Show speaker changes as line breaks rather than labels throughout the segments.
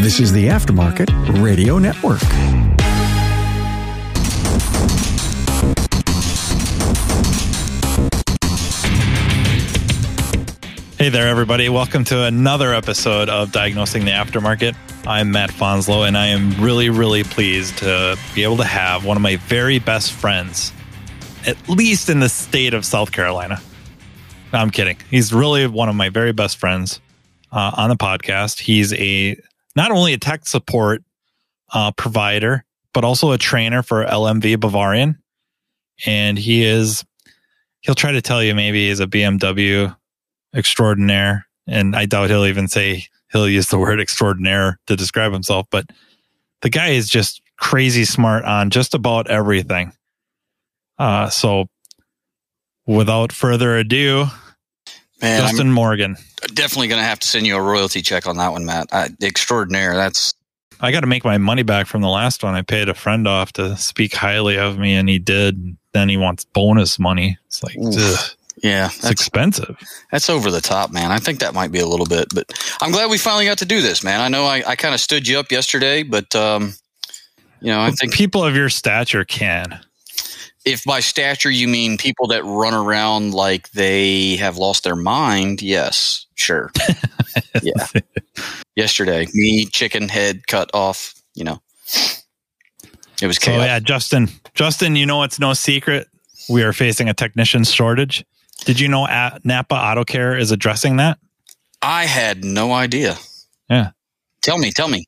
This is the Aftermarket Radio Network.
Hey there, everybody. Welcome to another episode of Diagnosing the Aftermarket. I'm Matt Fanslow, and I am really, really pleased to be able to have one of my very best friends, at least in the state of South Carolina. No, I'm kidding. He's really one of my very best friends uh, on the podcast. He's a not only a tech support uh, provider, but also a trainer for LMV Bavarian. And he is, he'll try to tell you maybe he's a BMW extraordinaire. And I doubt he'll even say he'll use the word extraordinaire to describe himself, but the guy is just crazy smart on just about everything. Uh, so without further ado,
Man,
Justin
I'm
Morgan.
definitely going to have to send you a royalty check on that one, Matt. I, extraordinaire. That's
I got to make my money back from the last one. I paid a friend off to speak highly of me, and he did. Then he wants bonus money. It's like,
yeah,
it's
that's
expensive.
that's over the top, man. I think that might be a little bit, but I'm glad we finally got to do this, man. I know I, I kind of stood you up yesterday, but um, you know, I think
people of your stature can.
If by stature you mean people that run around like they have lost their mind, yes, sure, yeah. Yesterday, me chicken head cut off. You know, it was
So
chaos.
yeah, Justin, Justin, you know it's no secret we are facing a technician shortage. Did you know A- Napa Auto Care is addressing that?
I had no idea.
Yeah.
Tell me, tell me.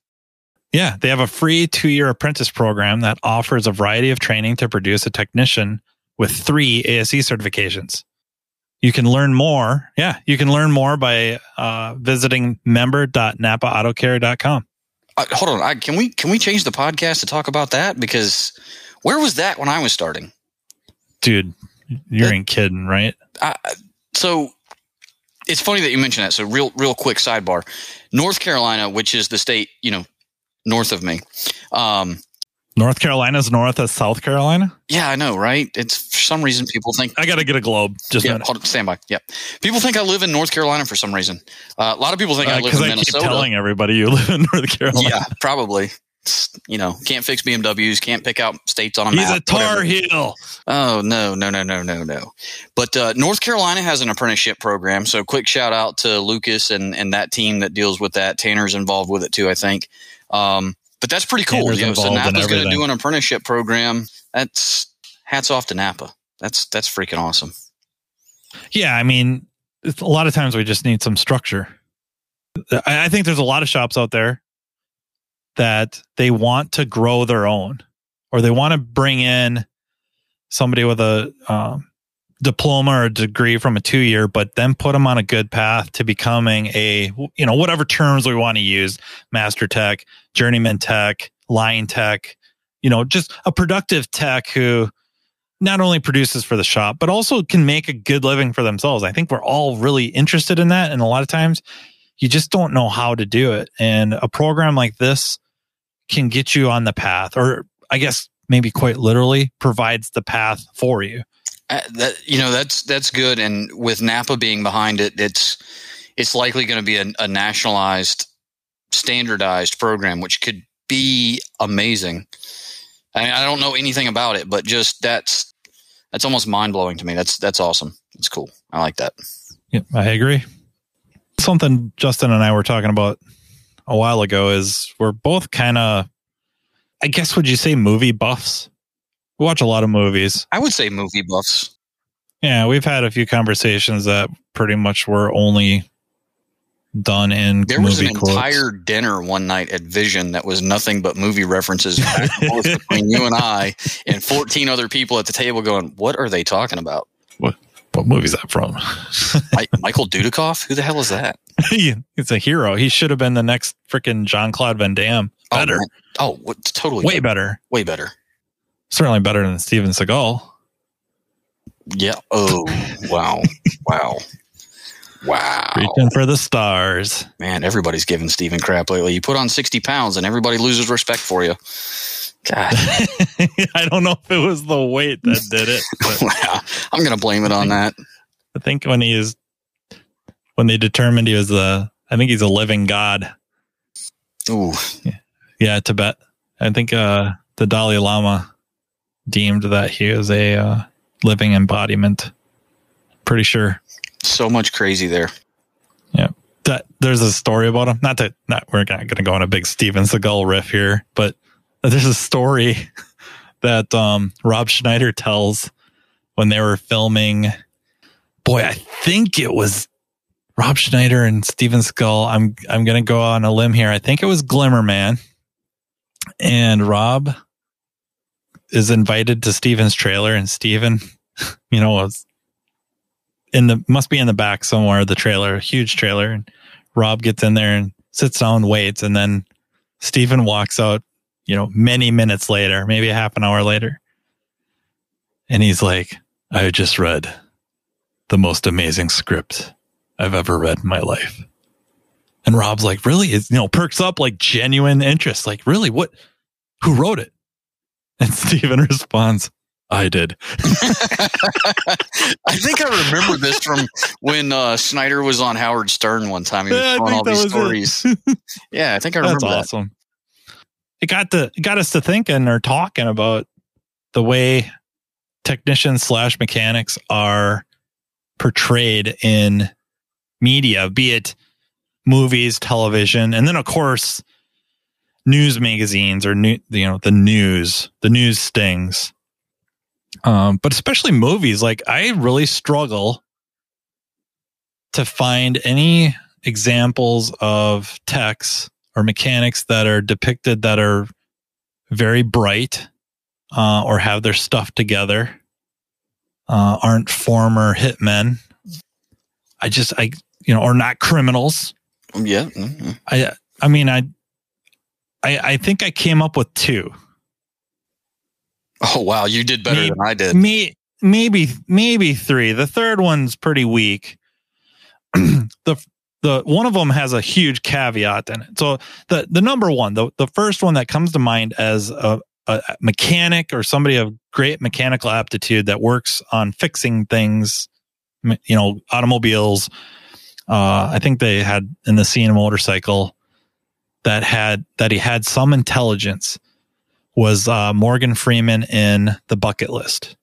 Yeah, they have a free two-year apprentice program that offers a variety of training to produce a technician with three ASE certifications. You can learn more. Yeah, you can learn more by uh, visiting member.napaautocare.com.
Uh, hold on. I, can we can we change the podcast to talk about that? Because where was that when I was starting?
Dude, you ain't kidding, right?
I, so it's funny that you mentioned that. So real real quick sidebar. North Carolina, which is the state you know north of me. Um,
North Carolina's north of South Carolina.
yeah, I know, right? It's for some reason people think.
I got to get a globe. Just
Yeah, hold stand by. Yeah, people think I live in North Carolina for some reason. Uh, a lot of people think I live in
Uh, I keep telling everybody you live in North Carolina.
yeah, probably. You know, can't fix BMWs, can't pick out states on a
He's
map.
He's a tar
whatever.
heel.
Oh no, no, no, no, no, no. But uh, North Carolina has an apprenticeship program. So quick shout out to Lucas and and that team that deals with that. Tanner's involved with it too, I think. Um, but that's pretty cool. You know, so Napa's going to do an apprenticeship program. That's hats off to Napa. That's that's freaking awesome.
Yeah, I mean, a lot of times we just need some structure. I, I think there's a lot of shops out there that they want to grow their own, or they want to bring in somebody with a um, diploma or degree from a two year, but then put them on a good path to becoming a you know whatever terms we want to use, master tech, journeyman tech, line tech, you know, just a productive tech who not only produces for the shop, but also can make a good living for themselves. I think we're all really interested in that. And a lot of times you just don't know how to do it. And a program like this can get you on the path, or I guess maybe quite literally provides the path for you.
Uh, that you know that's that's good. And with Napa being behind it, it's it's likely going to be a, a nationalized, standardized program, which could be amazing. I, mean, I don't know anything about it, but just that's that's almost mind blowing to me. That's that's awesome. It's cool. I like that.
Yeah, I agree. Something Justin and I were talking about a while ago is we're both kind of, I guess, would you say movie buffs? We watch a lot of movies.
I would say movie buffs.
Yeah, we've had a few conversations that pretty much were only done in
There was an
quotes.
entire dinner one night at Vision that was nothing but movie references back and forth between you and I and 14 other people at the table going, What are they talking about?
what movie is that from?
Mi- Michael Dudikoff? Who the hell is that?
He's a hero. He should have been the next freaking john Claude Van Damme.
Oh, better, Oh, oh totally.
way better.
Way better.
Certainly better than Steven Seagal.
Yeah. Oh, wow. wow. Wow.
Reaching for the stars.
Man, everybody's giving Steven crap lately. You put on 60 pounds and everybody loses respect for you. God.
I don't know if it was the weight that did it. But
wow. I'm going to blame it on that.
I think when he is, when they determined he was a, I think he's a living god.
Ooh,
Yeah, Tibet. I think uh, the Dalai Lama deemed that he is a uh, living embodiment. Pretty sure.
so much crazy there. Yeah.
That there's a story about him. Not that not we're not going to go on a big Steven Seagal riff here, but there's a story that um, Rob Schneider tells when they were filming. Boy, I think it was Rob Schneider and Steven Seagal. I'm I'm going to go on a limb here. I think it was Glimmer Man, and Rob is invited to Steven's trailer, and Steven, you know, was in the must be in the back somewhere the trailer huge trailer. And rob gets in there and sits down and waits. And then Steven walks out you know many minutes later maybe a half an hour later. And he's like i just read the most amazing script i've ever read in my life. And rob's like really? It's you know perks up like genuine interest. Like really? What? Who wrote it and Steven responds i did
I think I remember this from when uh, Schneider was on Howard Stern one time. He was
Yeah,
telling all these stories. yeah, I think I remember
That's
that.
awesome. It got to it got us to thinking or talking about the way technicians slash mechanics are portrayed in media, be it movies, television, and then of course news magazines or new you know the news, the news stings. Um, but especially movies, like I really struggle to find any examples of techs or mechanics that are depicted that are very bright uh, or have their stuff together uh, aren't former hitmen i just i you know or not criminals
Yeah. mhm.
i i mean i i, I think i came up with two.
Oh wow, you did better
Maybe-
than I did.
me maybe maybe three. The third one's pretty weak. The the one of them has a huge caveat in it. So the the number one the, the first one that comes to mind as a, a mechanic or somebody of great mechanical aptitude that works on fixing things you know automobiles uh i think they had in the scene a motorcycle that had that he had some intelligence was uh morgan freeman in the bucket list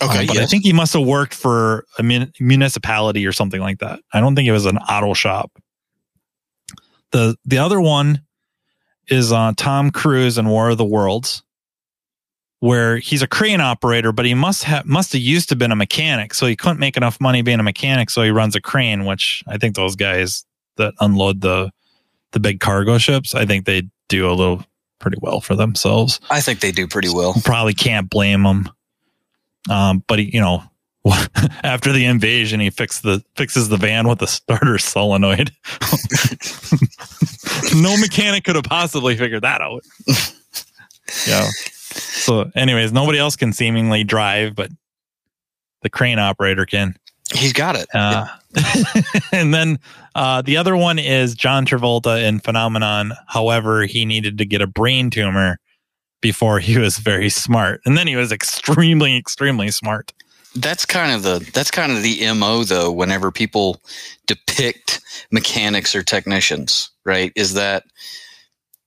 Okay,
um, but I think he must have worked for a mun- municipality or something like that. I don't think it was an auto shop. The the other one is uh, Tom Cruise in War of the Worlds, where he's a crane operator, but he must have must have used to been a mechanic, so he couldn't make enough money being a mechanic, so he runs a crane. Which I think those guys that unload the the big cargo ships, I think they do a little pretty well for themselves
I think they do pretty well.
probably can't blame them. Um, but he, you know, after the invasion, he fixed the fixes the van with a starter solenoid. no mechanic could have possibly figured that out. yeah. So, anyways, nobody else can seemingly drive, but the crane operator can.
He's got it.
Uh, and then uh, the other one is John Travolta in Phenomenon. However, he needed to get a brain tumor before he was very smart, and then he was extremely, extremely smart.
That's kind of the that's kind of the mo though. Whenever people depict mechanics or technicians, right, is that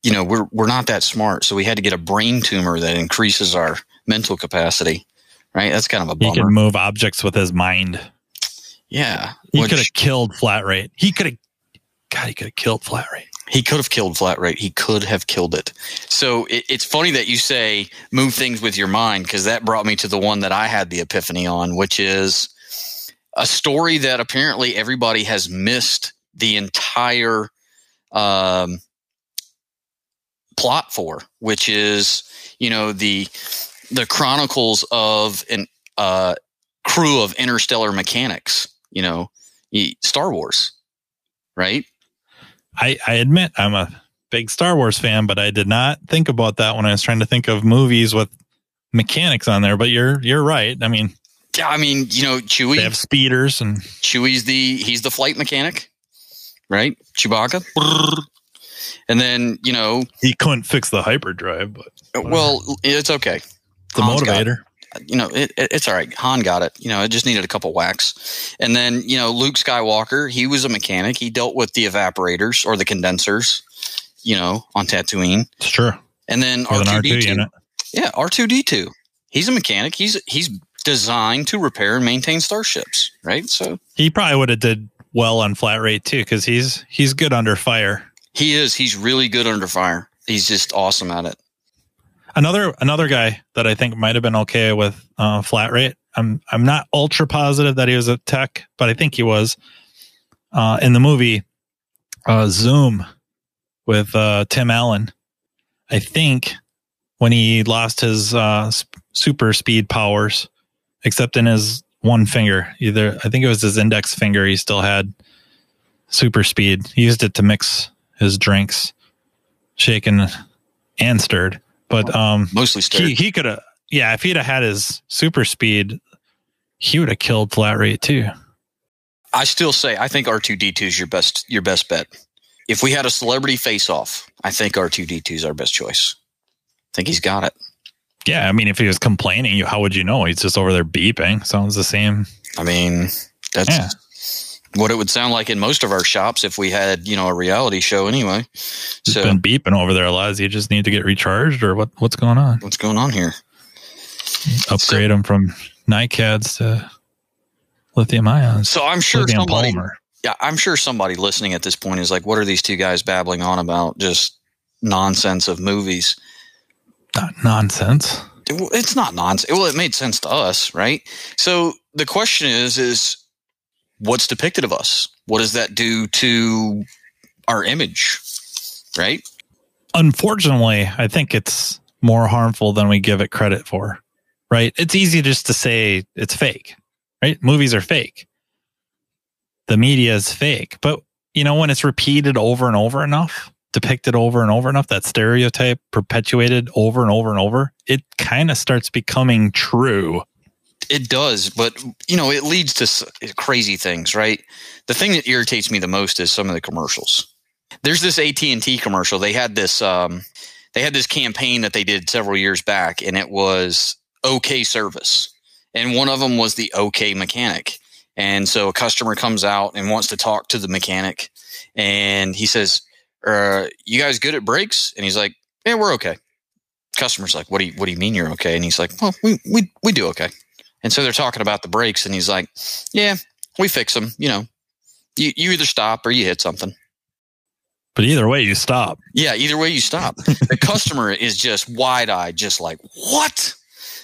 you know we're we're not that smart, so we had to get a brain tumor that increases our mental capacity, right? That's kind of a
He
bummer.
could move objects with his mind.
Yeah,
He could have killed Flat Rate. He could have. God, he could have killed Flat Rate.
He could have killed flat rate. He could have killed it. So it, it's funny that you say move things with your mind because that brought me to the one that I had the epiphany on, which is a story that apparently everybody has missed the entire um, plot for, which is you know the the chronicles of an uh, crew of interstellar mechanics. You know, Star Wars, right?
I, I admit I'm a big Star Wars fan, but I did not think about that when I was trying to think of movies with mechanics on there. But you're you're right. I mean,
Yeah, I mean, you know, Chewie.
they have speeders and
Chewie's the he's the flight mechanic, right? Chewbacca. And then you know,
he couldn't fix the hyperdrive, but
well, it's okay.
the
Han's
motivator.
You know, it, it- it's all right. Han got it. You know, it just needed a couple whacks. And then you know, Luke Skywalker, he was a mechanic. He dealt with the evaporators or the condensers. you know, on Tatooine.
It's true.
And then R2
R2
D2. Yeah, R2D2. He's a mechanic. He's he's designed to repair and maintain starships, right? So
He probably would have did well on flat rate too, because he's he's good under fire.
he is. He's really good under fire. He's just awesome at it.
Another another guy that I think might have been okay with uh, flat rate. I'm I'm not ultra positive that he was a tech, but I think he was. Uh, in the movie uh, Zoom with uh, Tim Allen, I think when he lost his uh, super speed powers, except in his one finger, either I think it was his index finger, he still had super speed. He used it to mix his drinks, shaken and stirred. But um,
Mostly stirred.
he he could have yeah if he'd have had his super speed he would have killed flat rate too
I still say I think R2D2 is your best your best bet. If we had a celebrity face off, I think R2D2 is our best choice. I think he's got it.
yeah i mean if he was complaining you how would you know he's just over there beeping sounds the same
I mean, that's
Yeah.
What it would sound like in most of our shops if we had, you know, a reality show anyway.
he's
So
been beeping over there a lot does he just need to get recharged or what what's going on
what's going on here?
upgrade him from nicads to lithium ions
So I'm sure
lithium
somebody
polymer
yeah, I'm sure somebody listening at this point is like, what are these two guys babbling on about? Just nonsense of movies.
Not nonsense
It- It's not nonsense. Well, it made sense to us, right? So the question is, is what's depicted of us? What does that do to our image? Right?
unfortunately, I think it's more harmful than we give it credit for. Right? It's easy just to say it's fake. Right? Movies are fake. The media is fake. But you know, when it's repeated over and over enough, depicted over and over enough, that stereotype perpetuated over and over and over, it kind of starts becoming true.
It does, but you know, it leads to crazy things, right? The thing that irritates me the most is some of the commercials. There's this AT&T commercial. They had this um they had this campaign that they did several years back and it was OK service. And one of them was the OK mechanic. And so a customer comes out and wants to talk to the mechanic and he says, uh, you guys good at brakes? And he's like, Yeah, we're okay. Customer's like, What do you what do you mean you're okay? And he's like, Well, we we we do okay. And so they're talking about the brakes, and he's like, "Yeah, we fix them. You know, you you either stop or you hit something.
But either way, you stop.
Yeah, either way you stop." the customer is just wide eyed, just like what?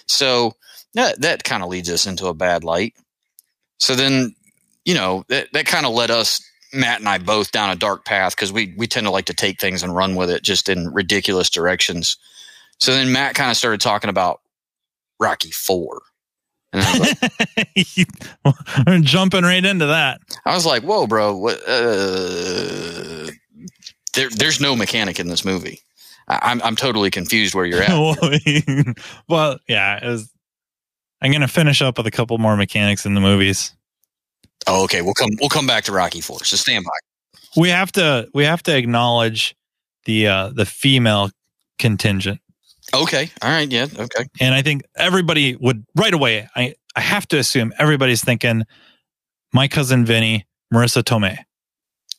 So that that kind of leads us into a bad light. So then, you know, that that kind of led us. Matt and I both down a dark path because we we tend to like to take things and run with it just in ridiculous directions. So then Matt kind of started talking about Rocky Four, and I was like,
jumping right into that.
I was like, "Whoa, bro! What, uh, there, there's no mechanic in this movie. I, I'm, I'm totally confused where you're at."
well, yeah, it was, I'm going to finish up with a couple more mechanics in the movies.
oh, okay. We'll come. We'll come back to Rocky Four. So stand by.
We have to we have to acknowledge the uh the female contingent.
Okay. All right. Yeah. Okay.
And I think everybody would right away I I have to assume everybody's thinking my cousin Vinny, Marisa Tomei.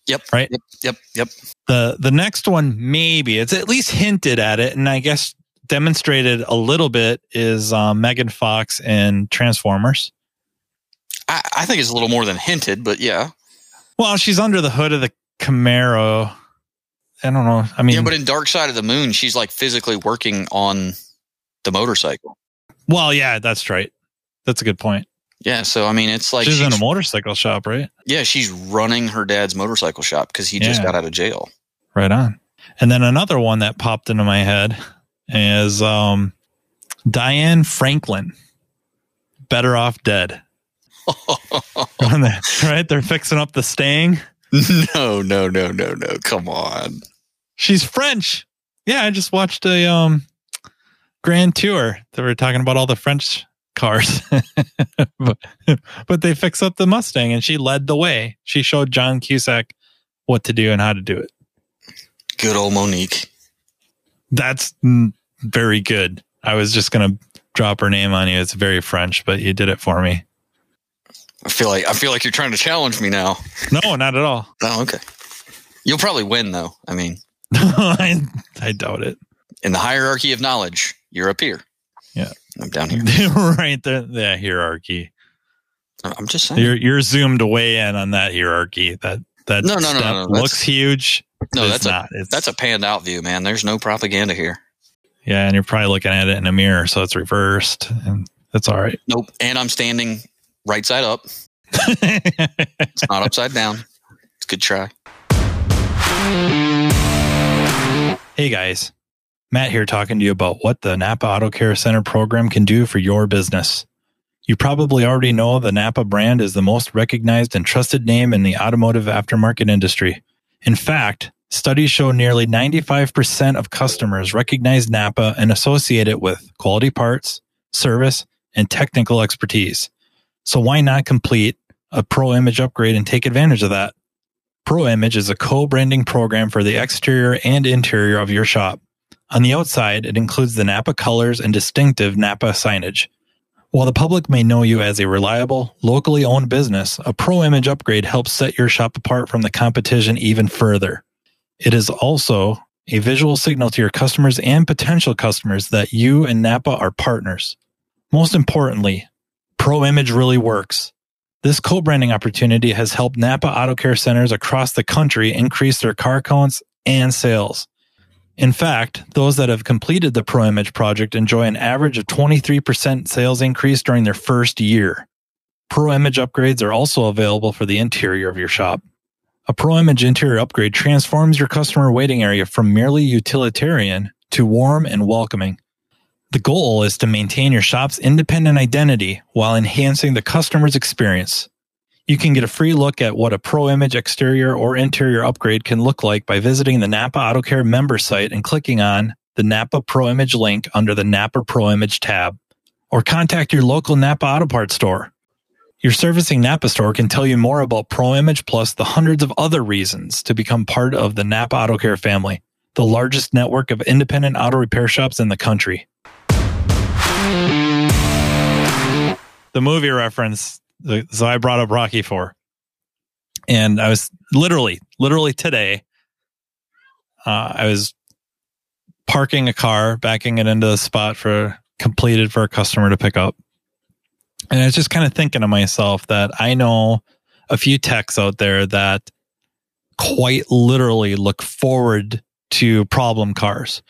Yep.
Right?
Yep. Yep. Yep.
The the next one maybe it's at least hinted at it and I guess demonstrated a little bit is um, Megan Fox in Transformers.
I, I think it's a little more than hinted, but yeah.
Well, she's under the hood of the Camaro. I don't know. I mean,
yeah. But in Dark Side of the Moon, she's like physically working on the motorcycle.
well, yeah, that's right. That's a good point.
Yeah. So I mean, it's like
she's, in a motorcycle shop, right?
yeah, she's running her dad's motorcycle shop because he just
Yeah.
got out of jail.
Right on. And then another one that popped into my head is um, Diane Franklin. Better off dead. Right? They're fixing up the staying.
no, no, no, no, no. Come on.
She's French. Yeah, I just watched a um grand tour that were talking about all the French cars. but, but they fix up the Mustang and she led the way. She showed John Cusack what to do and how to do it.
Good old Monique.
That's very good. I was just going to drop her name on you. It's very French, but you did it for me.
I feel like I feel like you're trying to challenge me now.
No, not at all.
Oh, okay. You'll probably win though. I mean,
I, I doubt it.
In the hierarchy of knowledge, you're up here.
Yeah.
I'm down here.
right the the hierarchy.
I'm just saying.
You're you're zoomed way in on that hierarchy. That that
No, no, no, no, no, that's-
looks huge.
no, that's
it's
a
not. It's,
that's a panned out view, man. There's no propaganda here.
yeah, and you're probably looking at it in a mirror, so it's reversed, and that's all right.
Nope. And I'm standing right side up. It's not upside down. It's a good try.
Hey guys, Matt here talking to you about what the Napa Auto Care Center program can do for your business. You probably already know the Napa brand is the most recognized and trusted name in the automotive aftermarket industry. In fact, studies show nearly 95% of customers recognize Napa and associate it with quality parts, service, and technical expertise. So why not complete a pro image upgrade and take advantage of that? Pro Image is a co-branding program for the exterior and interior of your shop. On the outside, it includes the Napa colors and distinctive Napa signage. While the public may know you as a reliable, locally owned business, a Pro Image upgrade helps set your shop apart from the competition even further. It is also a visual signal to your customers and potential customers that you and Napa are partners. Most importantly, Pro Image really works. This co-branding opportunity has helped Napa Auto Care centers across the country increase their car counts and sales. In fact, those that have completed the Pro Image project enjoy an average of 23% sales increase during their first year. Pro Image upgrades are also available for the interior of your shop. A Pro Image interior upgrade transforms your customer waiting area from merely utilitarian to warm and welcoming. The goal is to maintain your shop's independent identity while enhancing the customer's experience. You can get a free look at what a Pro Image exterior or interior upgrade can look like by visiting the Napa Auto Care member site and clicking on the Napa Pro Image link under the Napa Pro Image tab. Or contact your local Napa Auto Parts store. Your servicing Napa store can tell you more about Pro Image plus the hundreds of other reasons to become part of the Napa Auto Care family, the largest network of independent auto repair shops in the country. The movie reference. So I brought up Rocky Four, and I was literally, literally today. Uh, I was parking a car, backing it into the spot for completed for a customer to pick up, and I was just kind of thinking to myself that I know a few techs out there that quite literally look forward to problem cars,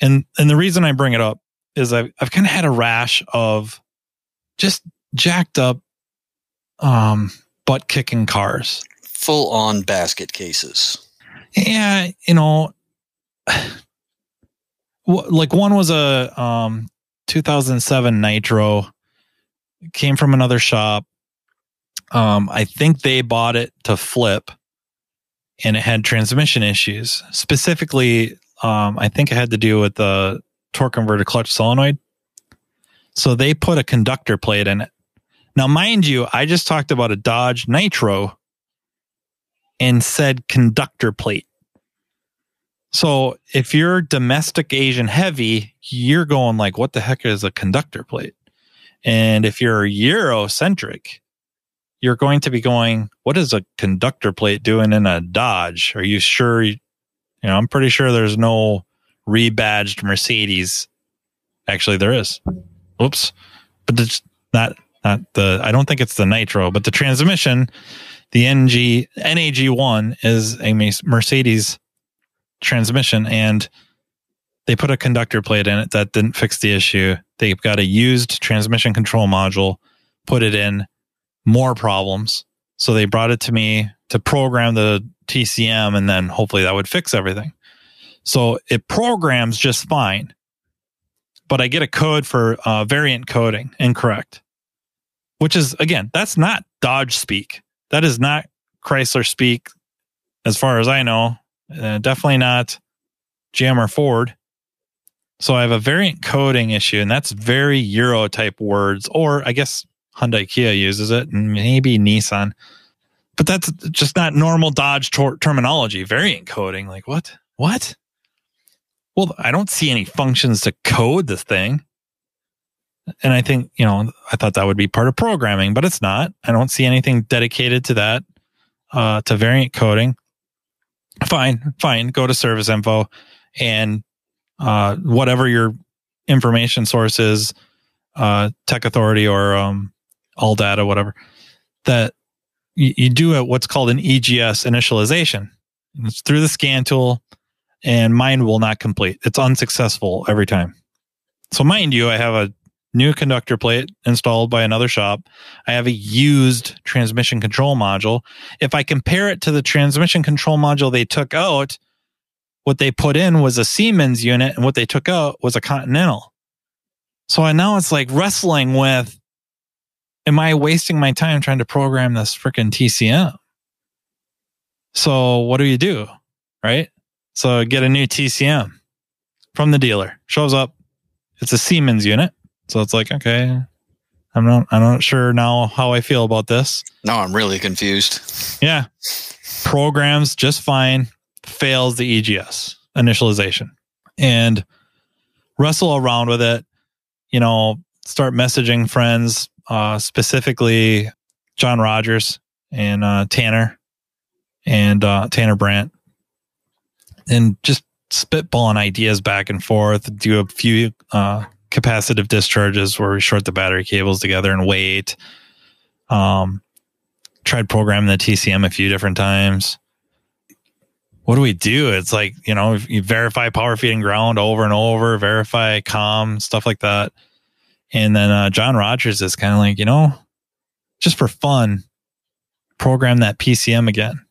and and the reason I bring it up is I've I've kind of had a rash of just jacked up um butt kicking cars.
Full on basket cases.
Yeah, you know like one was a um 2007 Nitro came from another shop. Um I think they bought it to flip and it had transmission issues. Specifically um I think it had to do with the torque converter clutch solenoid. So they put a conductor plate in it. Now, mind you, I just talked about a Dodge Nitro and said conductor plate. So if you're domestic Asian heavy, you're going like, what the heck is a conductor plate? And if you're Eurocentric, you're going to be going, what is a conductor plate doing in a Dodge? Are you sure? You, know, I'm pretty sure there's no rebadged Mercedes. Actually, there is. Oops, but it's not not the. I don't think it's the Nitro, but the transmission, the NG NAG one is a Mercedes transmission, and they put a conductor plate in it that didn't fix the issue. They've got a used transmission control module, put it in, more problems. So they brought it to me to program the TCM, and then hopefully that would fix everything. So it programs just fine but I get a code for uh, variant coding incorrect, which is again, that's not Dodge speak. That is not Chrysler speak, as far as I know. Uh, definitely not GM or Ford. So I have a variant coding issue, and that's very Euro type words, or I guess Hyundai Kia uses it, and maybe Nissan. But that's just not normal Dodge tor- terminology. Variant coding, like what? What? Well, I don't see any functions to code this thing. And I think, you know, I thought that would be part of programming, but it's not. I don't see anything dedicated to that, uh, to variant coding. fine, fine. Go to service info and uh, whatever your information source is, uh, Tech Authority or um, ALLDATA, whatever, that you, you do a, what's called an EGS initialization. It's through the scan tool, and mine will not complete. It's unsuccessful every time. So, mind you, I have a new conductor plate installed by another shop. I have a used transmission control module. If I compare it to the transmission control module they took out, what they put in was a Siemens unit and what they took out was a Continental. So I now it's like wrestling with am I wasting my time trying to program this freaking TCM? So what do you do? Right? So get a new TCM from the dealer. Shows up. It's a Siemens unit. So it's like, okay, I'm not I'm not sure now how I feel about this.
No, I'm really confused.
Yeah. Programs just fine, fails the EGS initialization. And wrestle around with it, you know, start messaging friends, uh, specifically John Rogers and uh, Tanner and uh, Tanner Brandt, and just spitballing ideas back and forth. Do a few uh, capacitive discharges where we short the battery cables together and wait. Um, tried programming the TCM a few different times. What do we do? It's like, you know, you verify power feeding ground over and over, verify COM, stuff like that. And then uh, John Rogers is kind of like, you know, just for fun, program that PCM again.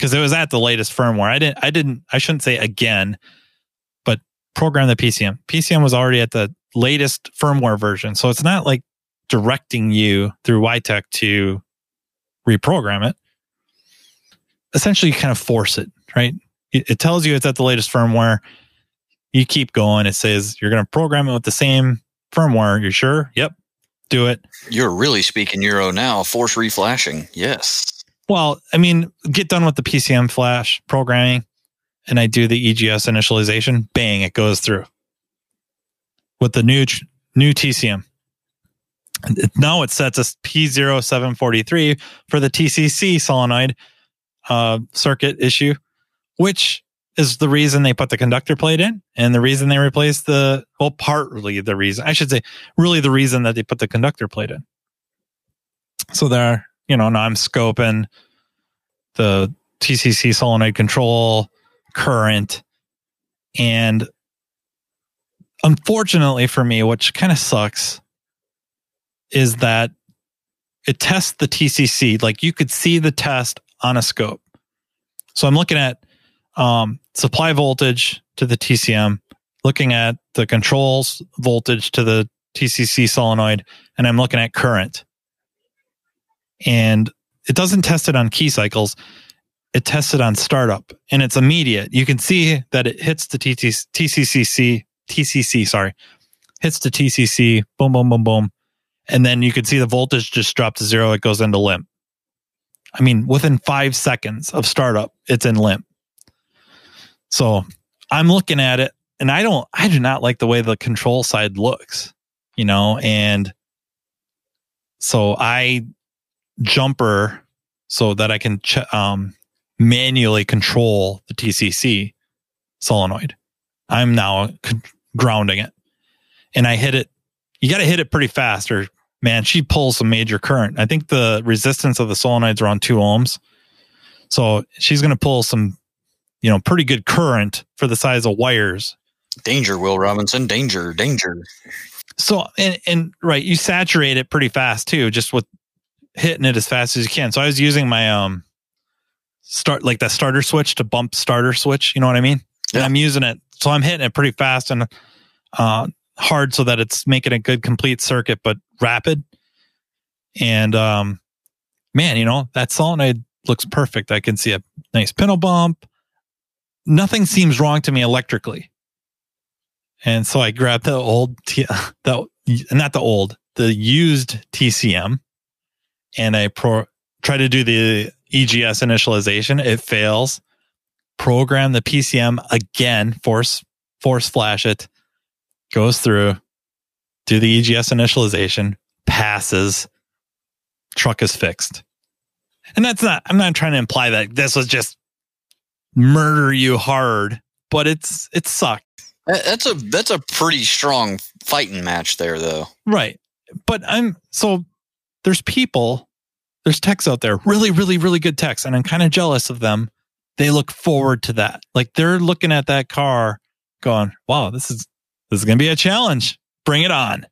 Because it was at the latest firmware. I didn't, I didn't, I shouldn't say again, but program the PCM. PCM was already at the latest firmware version. So it's not like directing you through wiTECH to reprogram it. Essentially, you kind of force it, right? It, tells you it's at the latest firmware. You keep going. It says you're going to program it with the same firmware. You're sure? Yep. Do it.
You're really speaking Euro now. Force reflashing. Yes.
Well, I mean, get done with the PCM flash programming and I do the EGS initialization, bang, it goes through with the new new TCM. Now it sets us P0743 for the TCC solenoid uh, circuit issue, which is the reason they put the conductor plate in and the reason they replaced the, well, partly the reason, I should say, really the reason that they put the conductor plate in. So there, you know, now I'm scoping the TCC solenoid control, current. And unfortunately for me, which kind of sucks, is that it tests the TCC. Like you could see the test on a scope. So I'm looking at um, supply voltage to the TCM, looking at the controls voltage to the TCC solenoid, and I'm looking at current. And it doesn't test it on key cycles it tests it on startup and it's immediate. You can see that it hits the TCCC, TCC, sorry, hits the TCC, boom, boom, boom, boom. And then you can see the voltage just drop to zero. It goes into limp. I mean, within five seconds of startup, it's in limp. So I'm looking at it and I don't, I do not like the way the control side looks, you know, and so I jumper so that I can ch- um, manually control the TCC solenoid. I'm now grounding it and I hit it. You got to hit it pretty fast or man, she pulls some major current. I think the resistance of the solenoid's around two ohms. So she's going to pull some, you know, pretty good current for the size of wires.
Danger, Will Robinson. Danger, danger.
So, and, and right, you saturate it pretty fast too, just with hitting it as fast as you can. So I was using my, um, start like that starter switch to bump starter switch. You know what I mean? Yeah. And I'm using it, so I'm hitting it pretty fast and uh, hard so that it's making a good complete circuit, but rapid. And um, man, you know that solenoid looks perfect. I can see a nice pintle bump. Nothing seems wrong to me electrically. And so I grabbed the old, T- the not the old, the used TCM, and I pro try to do the EGS initialization. It fails. Program the PCM again, force, force flash it, goes through, do the EGS initialization, passes, truck is fixed. And that's not, I'm not trying to imply that this was just murder you hard, but it's it sucked.
That's a that's a pretty strong fighting match there, though.
Right. But I'm so there's people, there's techs out there, really, really, really good techs, and I'm kind of jealous of them. They look forward to that. Like they're looking at that car, going, "Wow, this is this is gonna be a challenge. Bring it on."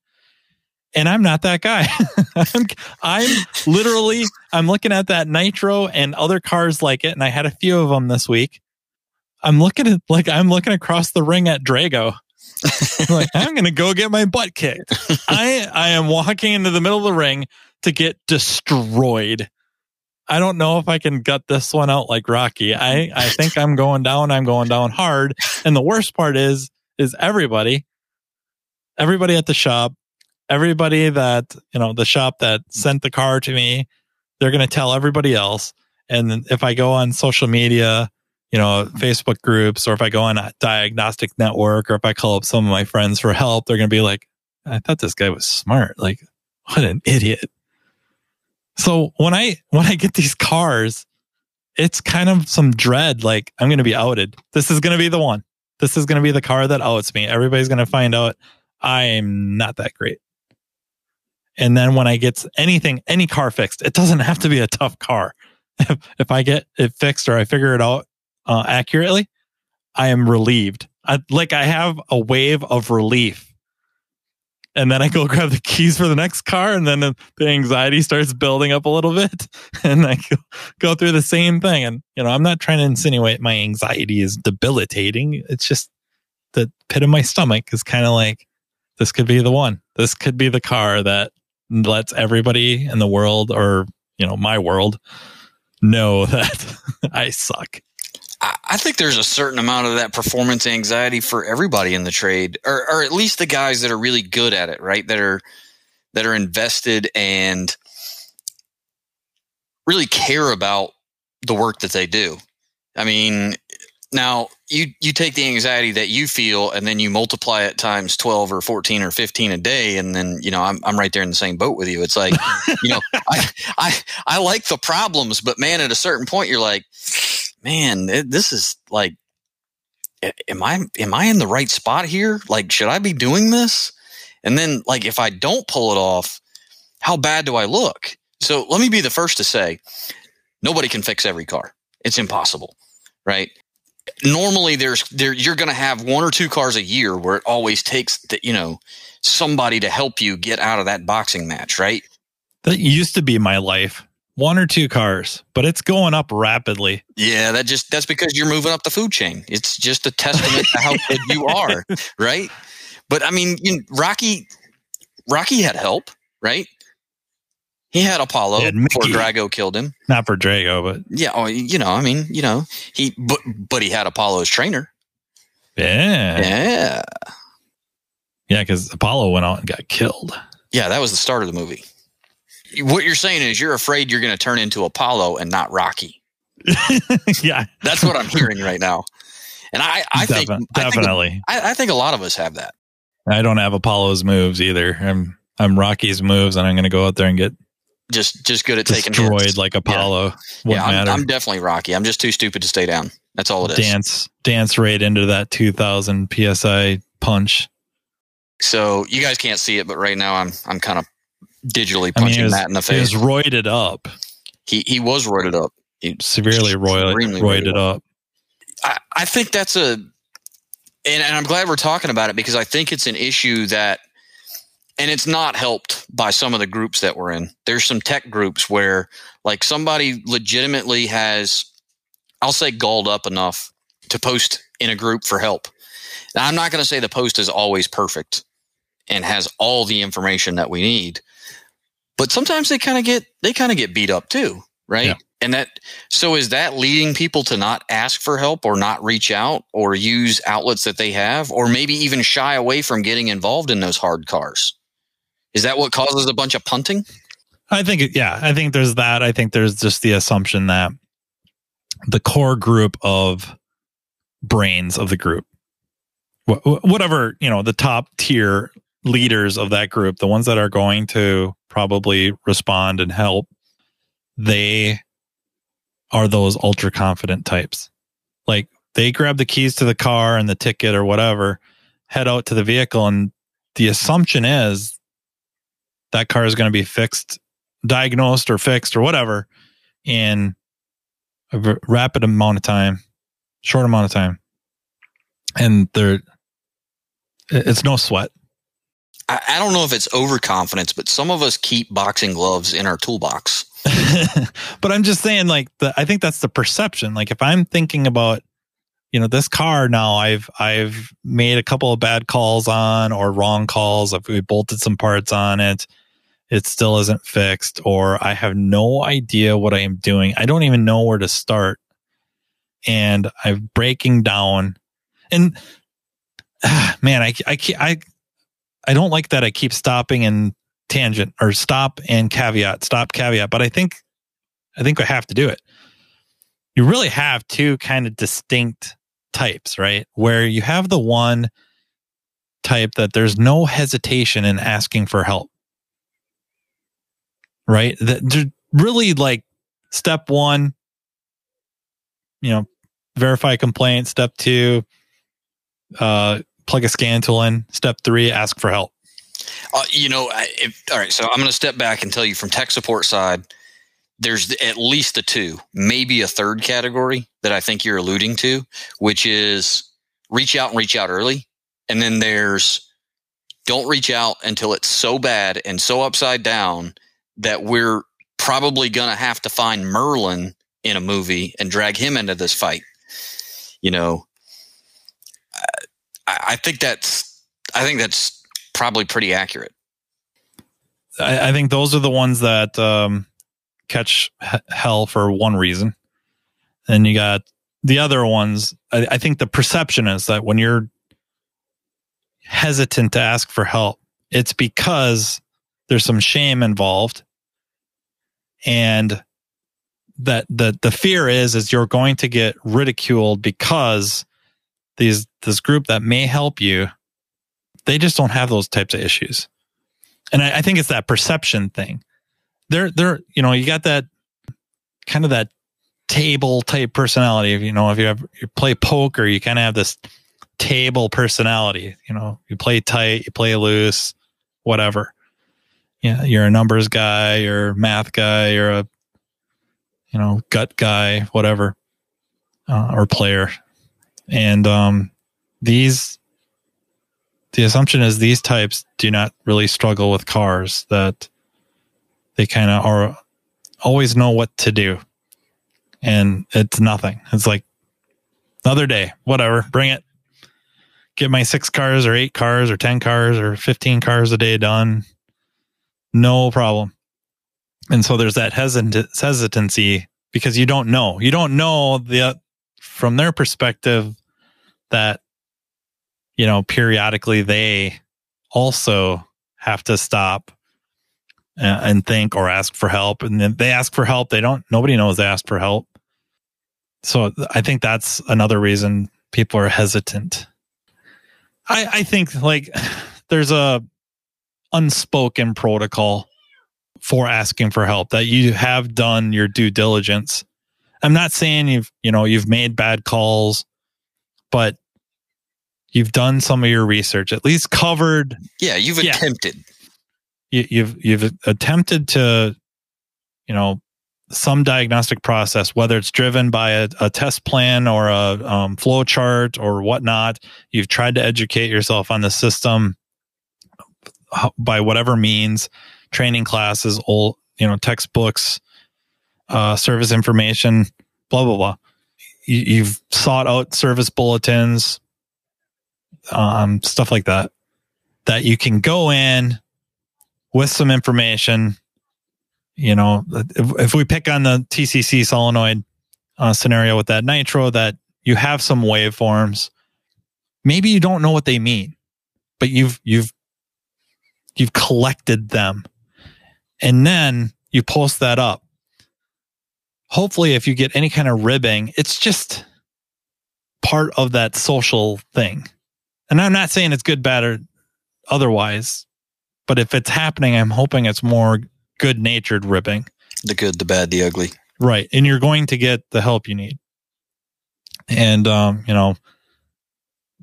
And I'm not that guy. I'm, I'm literally I'm looking at that Nitro and other cars like it, and I had a few of them this week. I'm looking at like I'm looking across the ring at Drago. like I'm gonna go get my butt kicked. I I am walking into the middle of the ring to get destroyed. I don't know if I can gut this one out like Rocky. I I think I'm going down. I'm going down hard. And the worst part is is everybody, everybody at the shop, everybody that you know the shop that sent the car to me, they're gonna tell everybody else. And if I go on social media you know, Facebook groups, or if I go on a diagnostic network, or if I call up some of my friends for help, they're going to be like, I thought this guy was smart. Like, what an idiot. So when I, when I get these cars, it's kind of some dread. Like, I'm going to be outed. This is going to be the one. This is going to be the car that outs me. Everybody's going to find out I'm not that great. And then when I get anything, any car fixed, it doesn't have to be a tough car. If, if I get it fixed or I figure it out uh, accurately, I am relieved. I, like I have a wave of relief. And then I go grab the keys for the next car, and then the, the anxiety starts building up a little bit. And I go, go through the same thing. And, you know, I'm not trying to insinuate my anxiety is debilitating. It's just the pit of my stomach is kind of like, this could be the one. This could be the car that lets everybody in the world or, you know, my world know that I suck.
I think there's a certain amount of that performance anxiety for everybody in the trade, or, or at least the guys that are really good at it, right? That are that are invested and really care about the work that they do. I mean, now you you take the anxiety that you feel and then you multiply it times 12 or 14 or 15 a day and then you know I'm I'm right there in the same boat with you. It's like, you know, I I I like the problems, but man at a certain point you're like man, this is like, am I am I in the right spot here? Like, should I be doing this? And then, like, if I don't pull it off, how bad do I look? So let me be the first to say, nobody can fix every car. It's impossible, right? Normally, there's there you're going to have one or two cars a year where it always takes the, you know somebody to help you get out of that boxing match, right?
That used to be my life one or two cars, but it's going up rapidly.
Yeah, that just that's because you're moving up the food chain. It's just a testament to how good you are, right? But I mean, you know, Rocky Rocky had help, right? He had Apollo had before Drago killed him.
Not for Drago, but
yeah, oh, you know, I mean, you know, he but but he had Apollo's trainer.
Yeah,
yeah,
yeah, because Apollo went out and got killed.
Yeah, that was the start of the movie what you're saying is you're afraid you're going to turn into Apollo and not Rocky.
yeah,
that's what I'm hearing right now. And I, I Defi-
think definitely,
I think, I, I think a lot of us have that.
I don't have Apollo's moves either. I'm I'm Rocky's moves, and I'm going to go out there and get
just just good at taking
destroyed like Apollo.
Yeah, yeah I'm, I'm, definitely Rocky. I'm just too stupid to stay down. That's all it is.
Dance dance right into that 2000 psi punch.
So you guys can't see it, but right now I'm I'm kind of digitally punching I mean, Matt in the face.
He was roided up.
He he was roided up.
He severely roided, roided up. up.
I, I think that's a, and, and I'm glad we're talking about it because I think it's an issue that, and it's not helped by some of the groups that we're in. There's some tech groups where, like, somebody legitimately has, I'll say, galled up enough to post in a group for help. Now, I'm not going to say the post is always perfect and has all the information that we need, but sometimes they kind of get they kind of get beat up too, right? Yeah. And that so is that leading people to not ask for help or not reach out or use outlets that they have or maybe even shy away from getting involved in those hard cars? Is that what causes a bunch of punting?
I think yeah, I think there's that. I think there's just the assumption that the core group of brains of the group whatever, you know, the top tier leaders of that group, the ones that are going to probably respond and help, they are those ultra confident types. Like they grab the keys to the car and the ticket or whatever, head out to the vehicle, and the assumption is that car is going to be fixed, diagnosed, or fixed or whatever in a v- rapid amount of time, short amount of time, and they're it's no sweat.
I, I don't know if it's overconfidence, but some of us keep boxing gloves in our toolbox.
but I'm just saying, like, the, I think that's the perception. Like, if I'm thinking about, you know, this car now, I've I've made a couple of bad calls on or wrong calls. If we bolted some parts on it, it still isn't fixed, or I have no idea what I am doing. I don't even know where to start, and I'm breaking down. And man, I I I I don't like that. I keep stopping and tangent or stop and caveat, stop caveat. But I think I think I have to do it. You really have two kind of distinct types, right? Where you have the one type that there's no hesitation in asking for help. Right? That really like step one, you know, verify complaint. Step two, uh, plug a scan tool in. Step three, ask for help.
Uh, you know, if, all right. So I'm going to step back and tell you from tech support side, there's at least the two, maybe a third category that I think you're alluding to, which is reach out and reach out early. And then there's don't reach out until it's so bad and so upside down that we're probably going to have to find Merlin in a movie and drag him into this fight. You know, I, I think that's I think that's probably pretty accurate.
I, I think those are the ones that um, catch h- hell for one reason, and you got the other ones. I, I think the perception is that when you're hesitant to ask for help, it's because there's some shame involved, and that the the fear is is you're going to get ridiculed because these this group that may help you they just don't have those types of issues. And I, I, think it's that perception thing. They're they're you know you got that kind of that table type personality you know if you have you play poker you kind of have this table personality you know you play tight you play loose whatever. Yeah you're a numbers guy you're a math guy you're a you know gut guy whatever uh, or player and um, these, the assumption is these types do not really struggle with cars, that they kind of are always know what to do. And it's nothing. It's like another day, whatever, bring it. Get my six cars or eight cars or 10 cars or 15 cars a day done. No problem. And so there's that hesitancy because you don't know. You don't know the from their perspective that you know periodically they also have to stop and think or ask for help. And then they ask for help. They don't nobody knows they asked for help. So i think that's another reason people are hesitant. I i think like there's a unspoken protocol for asking for help that you have done your due diligence i'm not saying you've you know you've made bad calls but you've done some of your research, at least covered.
Yeah, you've yeah. attempted.
You, you've you've attempted to, you know, some diagnostic process, whether it's driven by a, a test plan or a um, flow chart or whatnot. You've tried to educate yourself on the system by whatever means, training classes, old you know textbooks, uh, service information, blah blah blah you, have sought out service bulletins, um, stuff like that, that you can go in with some information. You know, if, if we pick on the TCC solenoid uh, scenario with that nitro, that you have some waveforms. Maybe you don't know what they mean, but you've you've you've collected them, and then you post that up hopefully if you get any kind of ribbing, it's just part of that social thing. And I'm not saying it's good, bad, or otherwise, but if it's happening, I'm hoping it's more good natured ribbing.
The good, the bad, the ugly.
Right. And you're going to get the help you need. and um, you know,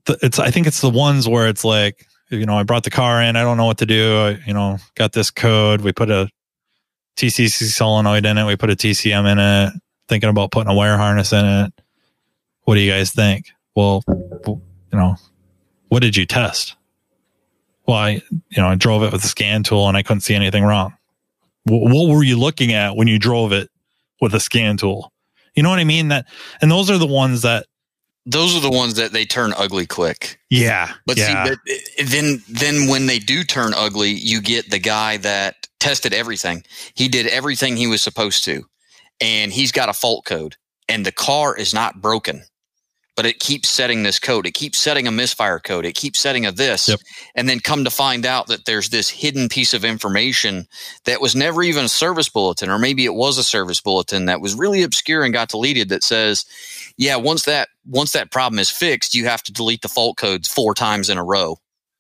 th- it's I think it's the ones where it's like, you know, I brought the car in, I don't know what to do. I, you know, got this code. We put a TCC solenoid in it. We put a TCM in it. Thinking about putting a wire harness in it. What do you guys think? Well, you know, what did you test? Well, I, you know, I drove it with a scan tool and I couldn't see anything wrong. W- what were you looking at when you drove it with a scan tool? You know what I mean? That, and those are the ones that,
Those are the ones that they turn ugly quick.
yeah,
But
yeah,
see, but uh, then then when they do turn ugly, you get the guy that tested everything. He did everything he was supposed to, and he's got a fault code, and the car is not broken, but it keeps setting this code. It keeps setting a misfire code. It keeps setting a this,
Yep.
and then come to find out that there's this hidden piece of information that was never even a service bulletin, or maybe it was a service bulletin that was really obscure and got deleted. That says, yeah, once that once that problem is fixed, you have to delete the fault codes four times in a row,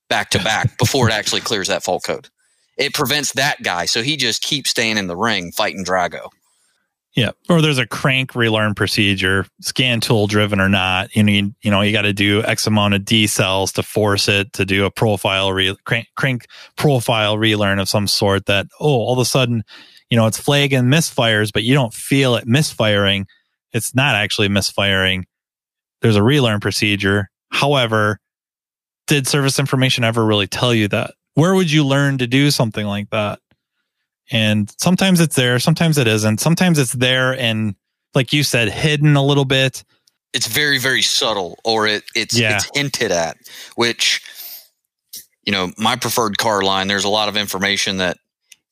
back to back, before it actually clears that fault code. It prevents that guy, so he just keeps staying in the ring fighting Drago.
yeah. Or there's a crank relearn procedure, scan tool driven or not. You need, you know, you got to do X amount of D cells to force it to do a profile re- crank, crank profile relearn of some sort. That oh, all of a sudden, you know, it's flagging misfires, but you don't feel it misfiring. It's not actually misfiring. There's a relearn procedure. However, did service information ever really tell you that? Where would you learn to do something like that? And sometimes it's there, sometimes it isn't. Sometimes it's there and, like you said, hidden a little bit.
It's very, very subtle, or it, it's
Yeah.
it's hinted at. Which, you know, my preferred car line. There's a lot of information that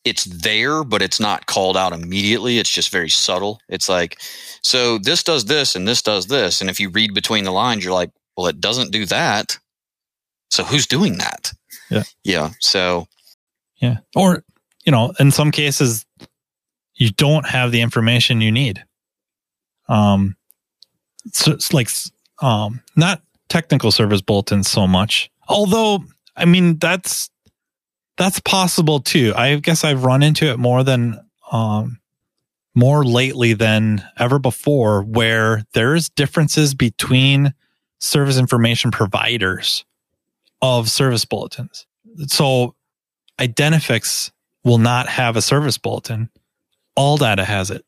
it's there, but it's not called out immediately. It's just very subtle. It's like, so this does this and this does this, and if you read between the lines, you're like, well, it doesn't do that. So who's doing that?
Yeah.
Yeah. So
Yeah. Or, you know, in some cases, you don't have the information you need. Um, so it's like, um, not technical service bulletins so much. Although, I mean, that's, that's possible too. I guess I've run into it more than, um, more lately than ever before where there's differences between service information providers of service bulletins. So Identifix will not have a service bulletin. ALLDATA has it.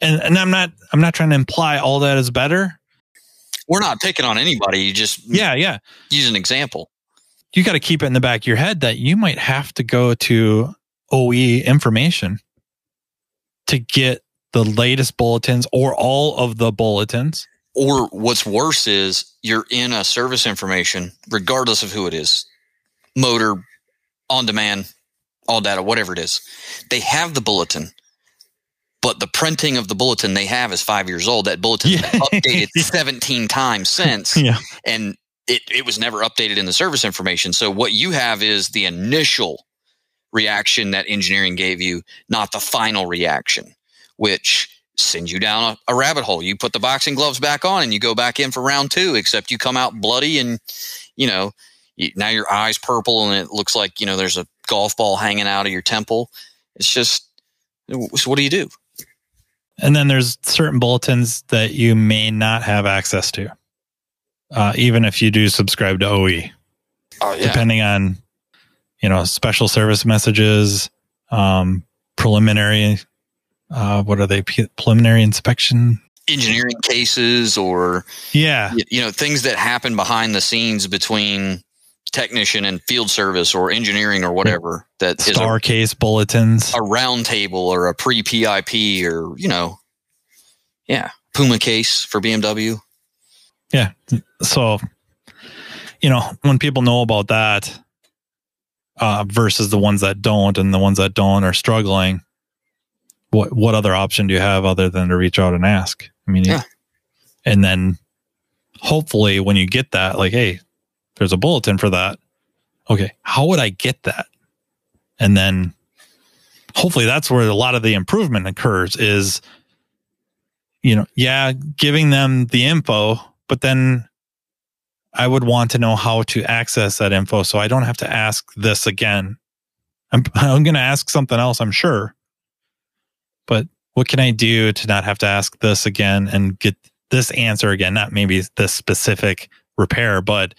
And and I'm not I'm not trying to imply ALLDATA is better.
we're not picking on anybody. You just
Yeah, yeah.
use an example.
You got to keep it in the back of your head that you might have to go to OE information to get the latest bulletins or all of the bulletins.
Or what's worse is you're in a service information, regardless of who it is, motor, on demand, ALLDATA, whatever it is. They have the bulletin, but the printing of the bulletin they have is five years old. That bulletin's been updated 17 times since,
Yeah.
and it, it was never updated in the service information. So what you have is the initial reaction that engineering gave you, not the final reaction, which sends you down a, a rabbit hole. You put the boxing gloves back on and you go back in for round two, except you come out bloody and, you know, you, now your eyes purple and it looks like, you know, there's a golf ball hanging out of your temple. It's just, so what do you do?
And then there's certain bulletins that you may not have access to, uh, even if you do subscribe to OE,
Oh, yeah.
depending on, you know, special service messages, um, preliminary, uh, what are they? Preliminary inspection.
Engineering cases or,
Yeah.
you know, things that happen behind the scenes between technician and field service or engineering or whatever that is a
Star case bulletins.
a round table or a pre PIP or you know, yeah, Puma case for BMW.
Yeah. So, you know, when people know about that, uh, versus the ones that don't, and the ones that don't are struggling, what what other option do you have other than to reach out and ask? I mean,
Yeah.
and then hopefully when you get that, like, hey, there's a bulletin for that. Okay, how would I get that? And then hopefully that's where a lot of the improvement occurs is you know, yeah, giving them the info, but then I would want to know how to access that info so I don't have to ask this again. I'm, I'm going to ask something else, I'm sure. But what can I do to not have to ask this again and get this answer again, not maybe this specific repair, but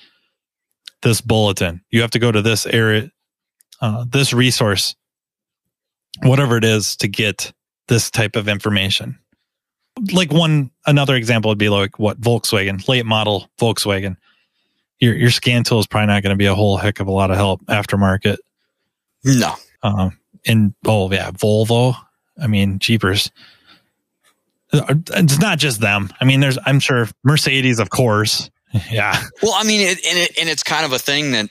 this bulletin. You have to go to this area, uh, this resource, whatever it is, to get this type of information. Like one another example would be like what Volkswagen, late model Volkswagen. Your your scan tool is probably not going to be a whole heck of a lot of help aftermarket.
No.
Um, and oh yeah, Volvo. I mean, Jeepers. It's not just them. I mean, there's I'm sure Mercedes, of course. Yeah.
Well, I mean, it, and it, and it's kind of a thing that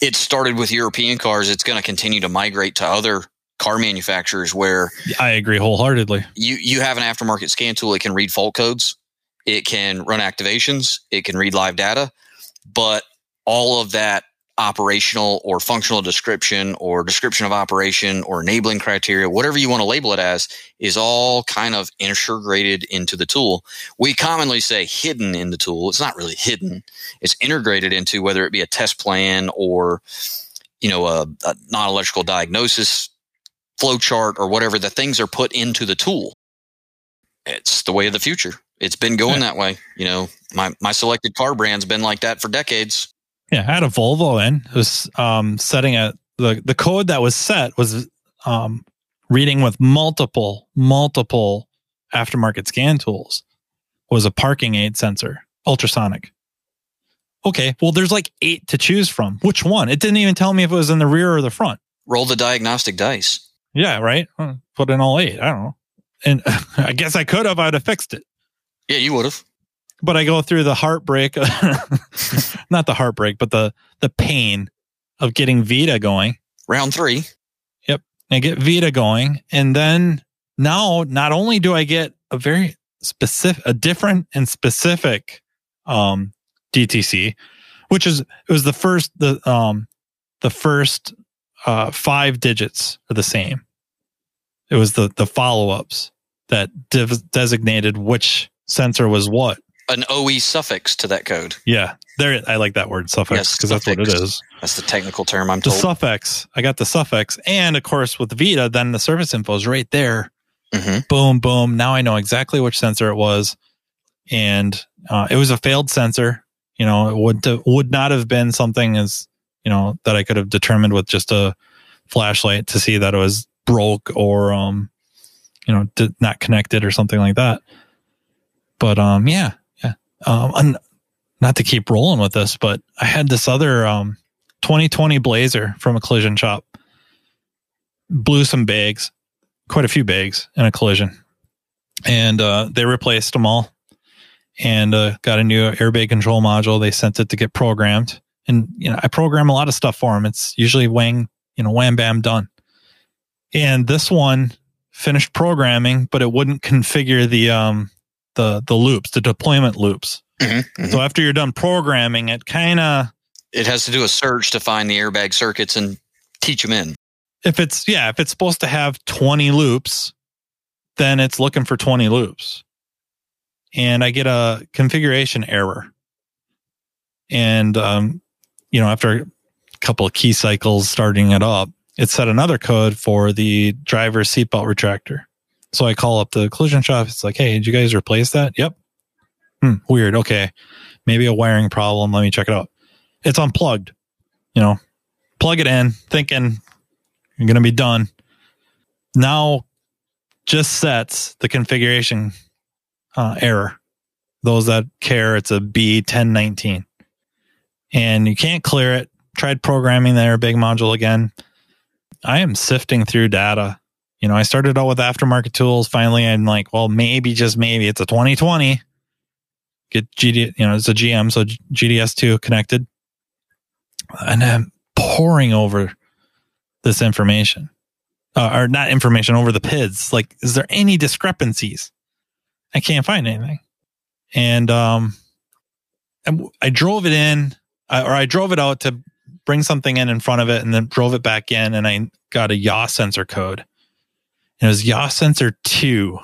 it started with European cars. It's going to continue to migrate to other car manufacturers where
I agree wholeheartedly.
You you have an aftermarket scan tool. It can read fault codes. It can run activations. It can read live data. But all of that operational or functional description or description of operation or enabling criteria, whatever you want to label it as, is all kind of integrated into the tool. We commonly say hidden in the tool. It's not really hidden. It's integrated into whether it be a test plan or, you know, a, a non-electrical diagnosis flow chart or whatever. The things are put into the tool. It's the way of the future. It's been going yeah. that way. You know, my, my selected car brand's been like that for decades.
Yeah, I had a Volvo in. It was um, setting a the the code that was set was um, reading with multiple multiple aftermarket scan tools. Was a parking aid sensor, ultrasonic. Okay, well, there's like eight to choose from. Which one? It didn't even tell me if it was in the rear or the front.
Roll the diagnostic dice.
Yeah, right. Put in all eight. I don't know. And I guess I could have. I'd have fixed it.
Yeah, you would have
but I go through the heartbreak, not the heartbreak, but the the pain of getting VIDA going.
Round three.
Yep, I get VIDA going, and then now not only do I get a very specific, a different and specific um, DTC, which is it was the first the um the first uh, five digits are the same. It was the the follow ups that div- designated which sensor was what
an OE suffix to that code.
Yeah, there. I like that word suffix because yes, that's what it is.
That's the technical term I'm
the
told.
Suffix. I got the suffix, and of course with VIDA, then the service info is right there. Mm-hmm. Boom, boom. Now I know exactly which sensor it was, and uh, it was a failed sensor. You know, it would would not have been something as you know that I could have determined with just a flashlight to see that it was broke or um, you know, not connected or something like that. But um, yeah, um, not to keep rolling with this, but I had this other um, 2020 Blazer from a collision shop. Blew some bags, quite a few bags in a collision, and uh, they replaced them all, and uh, got a new airbag control module. They sent it to get programmed, and you know I program a lot of stuff for them. It's usually wang, you know, wham bam done. And this one finished programming, but it wouldn't configure the um, the the loops, the deployment loops. Mm-hmm, mm-hmm. So after you're done programming, it kind of
it has to do a search to find the airbag circuits and teach them in.
If it's yeah, if it's supposed to have 20 loops, then it's looking for 20 loops. And I get a configuration error. And um, you know, after a couple of key cycles starting it up, it set another code for the driver's seatbelt retractor. So I call up the collision shop. It's like, hey, did you guys replace that? Yep. Hmm, weird. Okay. Maybe a wiring problem. Let me check it out. It's unplugged. You know, plug it in, thinking you're going to be done. Now just sets the configuration uh, error. Those that care, it's a B1019. And you can't clear it. Tried programming the airbag module again. I am sifting through data you know, I started out with aftermarket tools. Finally, I'm like, well, maybe just maybe it's a 2020. Get GD, you know, it's a GM, so GDS2 connected. And I'm pouring over this information, uh, or not information over the PIDs. Like, is there any discrepancies? I can't find anything. And, um, I drove it in, or I drove it out to bring something in in front of it and then drove it back in and I got a yaw sensor code it was yaw sensor 2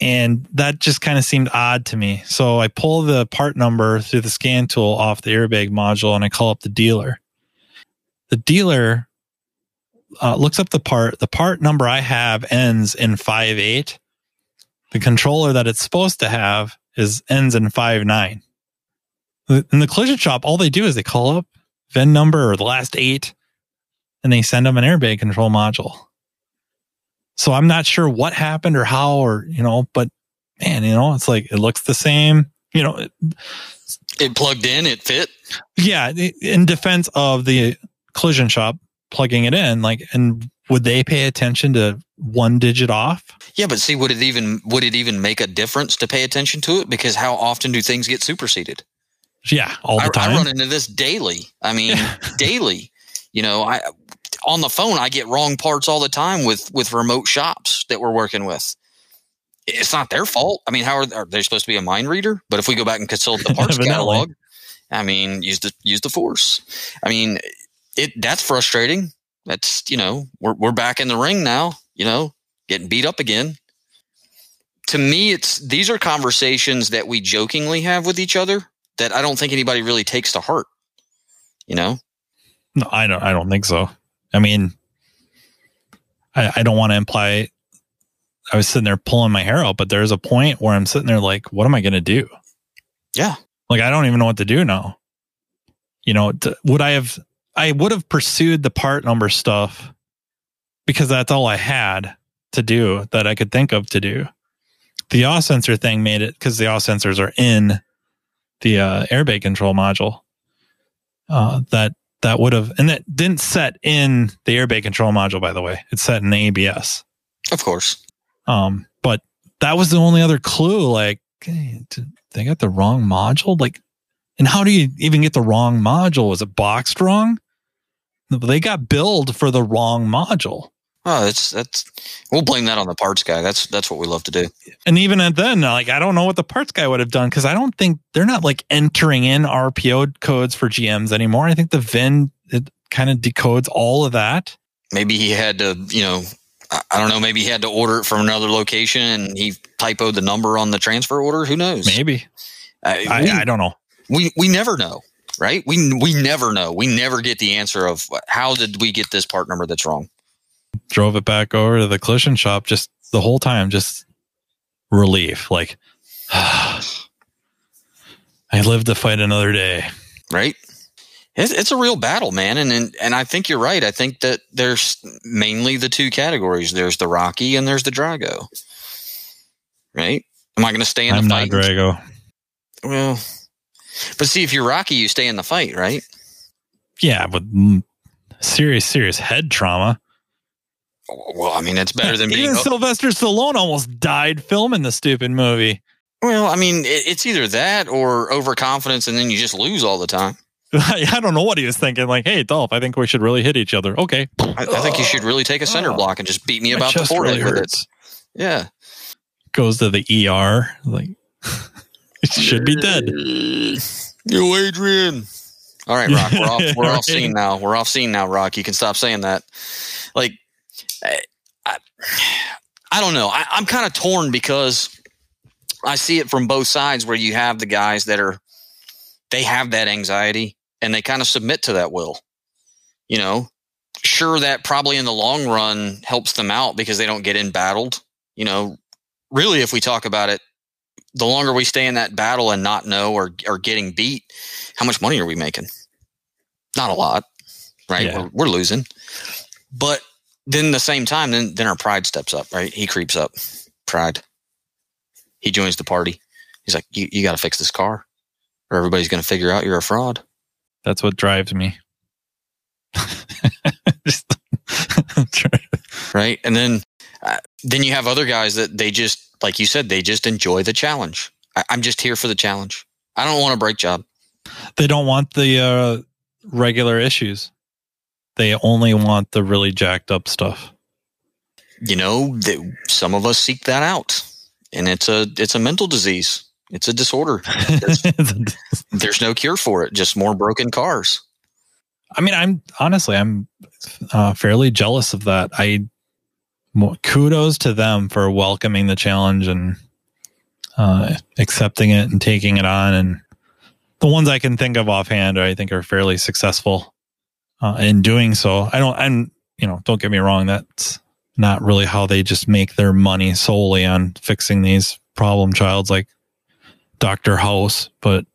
and that just kind of seemed odd to me. So i pull the part number through the scan tool off the airbag module and i call up the dealer. The dealer uh, looks up the part. The part number i have ends in 5 8 the controller that it's supposed to have is ends in five nine. In the collision shop, all they do is they call up VIN number or the last eight, and they send them an airbag control module. So I'm not sure what happened or how or you know, but man, you know, it's like it looks the same. You know, it,
it plugged in, it fit.
Yeah, in defense of the collision shop plugging it in, like, and would they pay attention to one digit off?
Yeah, but see, would it even would it even make a difference to pay attention to it? Because how often do things get superseded?
Yeah, all the
I,
time.
I run into this daily. I mean, daily. You know, I on the phone I get wrong parts all the time with with remote shops that we're working with. It's not their fault. I mean, how are, are they supposed to be a mind reader? But if we go back and consult the parts catalog, I mean, use the use the force. I mean, it that's frustrating. That's you know, we're we're back in the ring now. You know, getting beat up again. To me, it's these are conversations that we jokingly have with each other that I don't think anybody really takes to heart. You know?
No, I don't. I don't think so. I mean, I, I don't want to imply I was sitting there pulling my hair out, but there's a point where I'm sitting there like, what am I going to do?
Yeah.
Like, I don't even know what to do now. You know, to, would I have, I would have pursued the part number stuff because that's all I had to do that I could think of to do. The yaw sensor thing made it because the yaw sensors are in the uh, airbag control module. Uh, that that would have, and that didn't set in the airbag control module, by the way. It's set in the ABS.
Of course.
Um, but that was the only other clue. Like, hey, they got the wrong module. Like, and how do you even get the wrong module? Was it boxed wrong? They got billed for the wrong module.
Oh, that's that's we'll blame that on the parts guy. That's that's what we love to do.
And even at then, like I don't know what the parts guy would have done because I don't think they're not like entering in RPO codes for GMs anymore. I think the VIN it kind of decodes all of that.
Maybe he had to, you know, I don't know. Maybe he had to order it from another location and he typoed the number on the transfer order. Who knows?
Maybe.
Uh,
I,
we,
I don't know.
We we never know, right? We we never know. We never get the answer of how did we get this part number that's wrong.
Drove it back over to the collision shop just the whole time, just relief. Like I live to fight another day.
Right? It's, it's a real battle, man, and, and and I think you're right. I think that there's mainly the two categories. There's the Rocky and there's the Drago. Right? Am I going to stay in
I'm
the
not
fight?
Drago.
Well, but see, if you're Rocky, you stay in the fight, right?
Yeah, but mm, serious, serious head trauma.
Well, I mean, it's better than being.
Even Sylvester Stallone almost died filming the stupid movie.
Well, I mean, it, it's either that or overconfidence, and then you just lose all the time.
I don't know what he was thinking. Like, hey, Dolph, I think we should really hit each other. Okay.
I, I think you should really take a center
Oh.
block and just beat me
My
about the forehead
really
with it. Yeah.
Goes to the ER. Like, it should be dead.
Yo, Adrian. All right, Rock. We're off. We're off scene now. We're off scene now, Rock. You can stop saying that. Like, I, I, I don't know. I, I'm kind of torn because I see it from both sides. Where you have the guys that are, they have that anxiety and they kind of submit to that will. You know, sure that probably in the long run helps them out because they don't get embattled. You know, really, if we talk about it, the longer we stay in that battle and not know or or getting beat, how much money are we making? Not a lot, right?
Yeah.
We're, we're losing. But then the same time, then then our pride steps up, right? He creeps up. Pride. He joins the party. He's like, you, you got to fix this car, or everybody's going to figure out you're a fraud.
That's what drives me. Just-
right? And then uh, then you have other guys that they just like you said they just enjoy the challenge. I, I'm just here for the challenge. I don't want a break job.
they don't want the uh, regular issues. They only want the really jacked up stuff.
You know, that some of us seek that out, and it's a it's a mental disease. It's a disorder. There's no cure for it. Just more broken cars.
I mean, I'm honestly, I'm uh, fairly jealous of that. I kudos to them for welcoming the challenge and uh, accepting it and taking it on. And the ones I can think of offhand, I think are fairly successful uh, in doing so. I don't, I'm, you know, don't get me wrong. That's not really how they just make their money solely on fixing these problem childs like Dr. House, but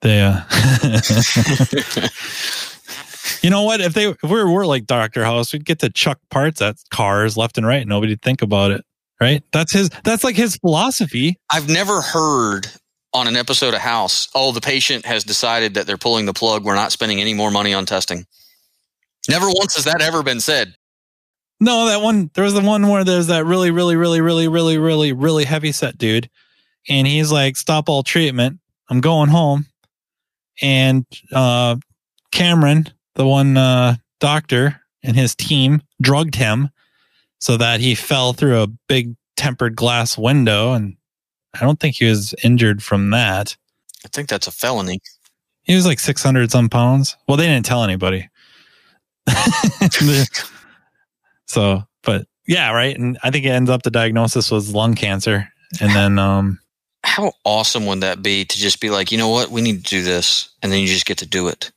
they uh You know what? If they if we were, were like Dr. House, we'd get to chuck parts at cars left and right. Nobody'd think about it. Right? That's his that's like his philosophy.
I've never heard on an episode of House, oh, the patient has decided that they're pulling the plug. We're not spending any more money on testing. Never once has that ever been said.
No, that one there was the one where there's that really, really, really, really, really, really, really heavy set dude. And he's like, stop all treatment. I'm going home. And uh Cameron, the one uh doctor and his team drugged him so that he fell through a big tempered glass window and I don't think he was injured from that.
I think that's a felony.
He was like 600 some pounds. Well, they didn't tell anybody. so, but yeah, right. And I think it ends up the diagnosis was lung cancer. And then, um,
how awesome would that be to just be like, you know what, we need to do this, and then you just get to do it.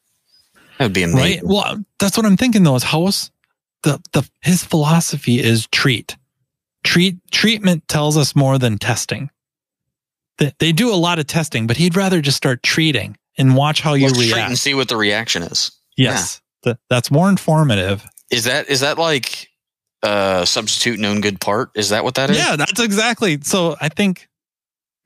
That would be amazing. Right.
Well, that's what I'm thinking though. Is House the the his philosophy is treat, treat treatment tells us more than testing. They, do a lot of testing, but he'd rather just start treating and watch how you Let's react
and see what the reaction is.
Yes, yeah. that's more informative.
Is that is that like uh substitute known good part? Is that what that is?
Yeah, that's exactly. So I think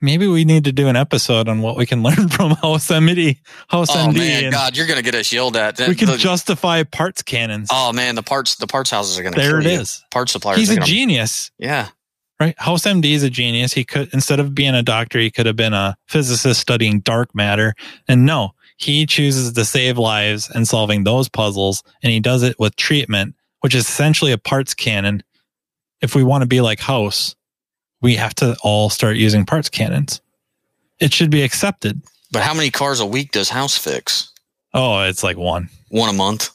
maybe we need to do an episode on what we can learn from House MD. House oh, MD.
man, God, you're gonna get us yelled at.
We can the, justify parts cannons.
Oh man, the parts the parts houses are gonna.
There it
you.
is.
Parts suppliers.
He's a
gonna,
genius.
Yeah.
Right. House MD is a genius. He could instead of being a doctor, he could have been a physicist studying dark matter. And no, he chooses to save lives and solving those puzzles, and he does it with treatment, which is essentially a parts cannon. If we want to be like House, we have to all start using parts cannons it should be accepted.
But how many cars a week does House fix?
Oh, it's like one.
One a month.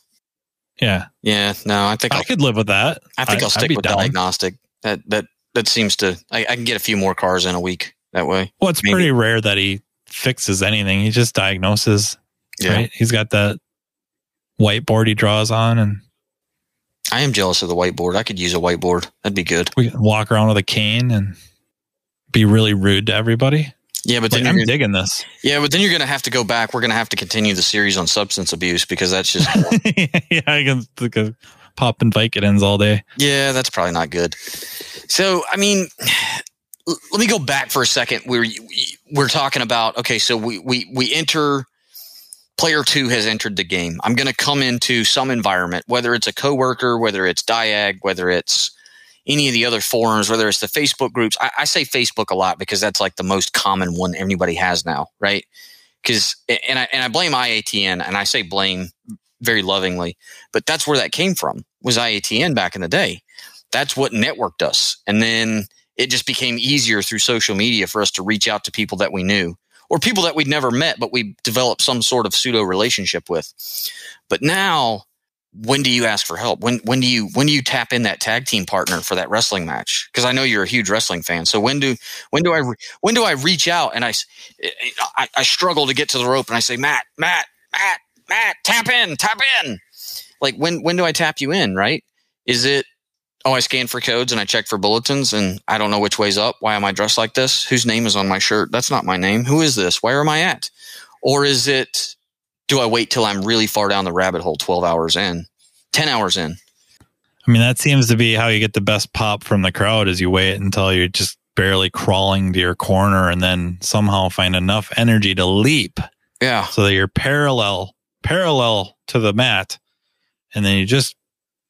Yeah.
Yeah. No, I think
I I'll, could live with that.
I think I, will stick with down. diagnostic. That that that seems to. I, I, can get a few more cars in a week that way.
Well, it's Maybe. pretty rare that he fixes anything. He just diagnoses. Yeah. Right? He's got that whiteboard he draws on, and
I am jealous of the whiteboard. I could use a whiteboard. That'd be good.
We can walk around with a cane and be really rude to everybody.
Yeah, but then
like, I'm digging this.
Yeah, but then you're going to have to go back. We're going to have to continue the series on substance abuse because that's just
yeah, I can, can pop and Vicodins all day.
Yeah, that's probably not good. So, I mean, let me go back for a second. We're we're talking about okay. So we we we enter. Player two has entered the game. I'm going to come into some environment, whether it's a coworker, whether it's Diag, whether it's any of the other forums, whether it's the Facebook groups. I, I say Facebook a lot because that's like the most common one anybody has now, right? Because and I and I blame IATN, and I say blame very lovingly, but that's where that came from was IATN back in the day. That's what networked us, and then it just became easier through social media for us to reach out to people that we knew or people that we'd never met, but we developed some sort of pseudo relationship with. But now when do you ask for help? When when do you when do you tap in that tag team partner for that wrestling match? Because I know you're a huge wrestling fan. So when do when do I when do I reach out and I, I I struggle to get to the rope and I say Matt Matt Matt Matt tap in tap in. Like when when do I tap you in? Right? Is it oh I scan for codes and I check for bulletins and I don't know which way's up. Why am I dressed like this? Whose name is on my shirt? That's not my name. Who is this? Where am I at? Or is it do I wait till I'm really far down the rabbit hole 12 hours in, 10 hours in?
I mean, that seems to be how you get the best pop from the crowd is you wait until you're just barely crawling to your corner and then somehow find enough energy to leap.
Yeah.
So that you're parallel, parallel to the mat. And then you just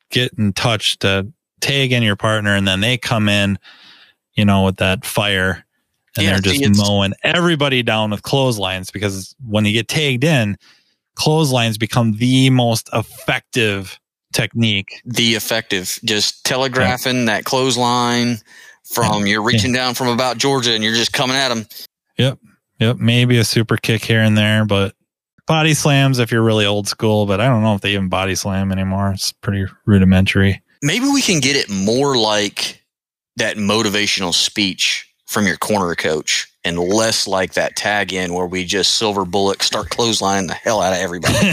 get in touch to tag in your partner and then they come in, you know, with that fire and yeah, they're just mowing everybody down with clotheslines because when you get tagged in, clotheslines become the most effective technique.
The effective, just telegraphing yeah. that clothesline from you're reaching yeah. down from about Georgia and you're just coming at them.
Yep. Yep. Maybe a super kick here and there, but body slams if you're really old school, but I don't know if they even body slam anymore. It's pretty rudimentary.
Maybe we can get it more like that motivational speech from your corner coach and less like that tag in where we just silver bullet start clotheslining the hell out of everybody.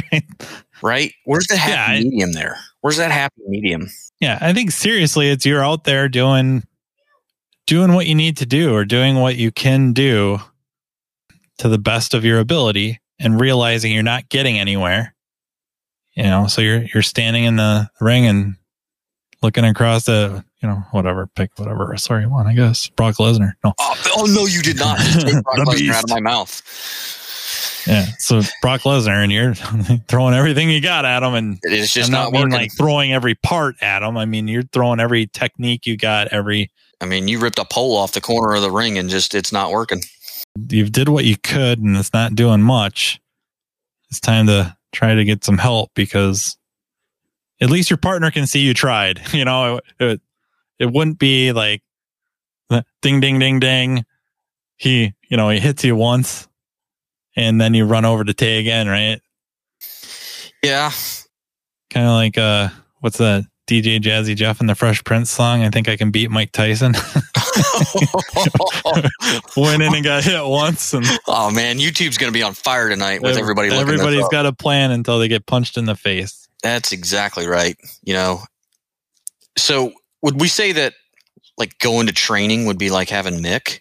right? Where's the happy
Yeah, I-
medium there? Where's that happy medium?
Yeah, I think seriously, it's you're out there doing doing what you need to do or doing what you can do to the best of your ability and realizing you're not getting anywhere. You know, so you're you're standing in the ring and looking across the, you know, whatever, pick whatever wrestler you want, I guess. Brock Lesnar. No.
Oh, oh, no, you did not take Brock Lesnar
beast.
out of my mouth.
Yeah. So Brock Lesnar and you're throwing everything you got at him and
It is just
I'm
not,
not mean
working.
like throwing every part at him. I mean, you're throwing every technique you got, every
I mean, you ripped a pole off the corner of the ring and just it's not working.
You did what you could and it's not doing much. It's time to try to get some help because at least your partner can see you tried. You know, it, it, it wouldn't be like ding, ding, ding, ding. He, you know, he hits you once and then you run over to Tay again, right?
Yeah.
Kind of like, uh, what's that? DJ Jazzy Jeff and the Fresh Prince song. I think I can beat Mike Tyson. Went in and got hit once and
oh man, YouTube's going to be on fire tonight with everybody
Everybody's got a plan until they get punched in the face.
That's exactly right. You know, so would we say that like going to training would be like having Mick?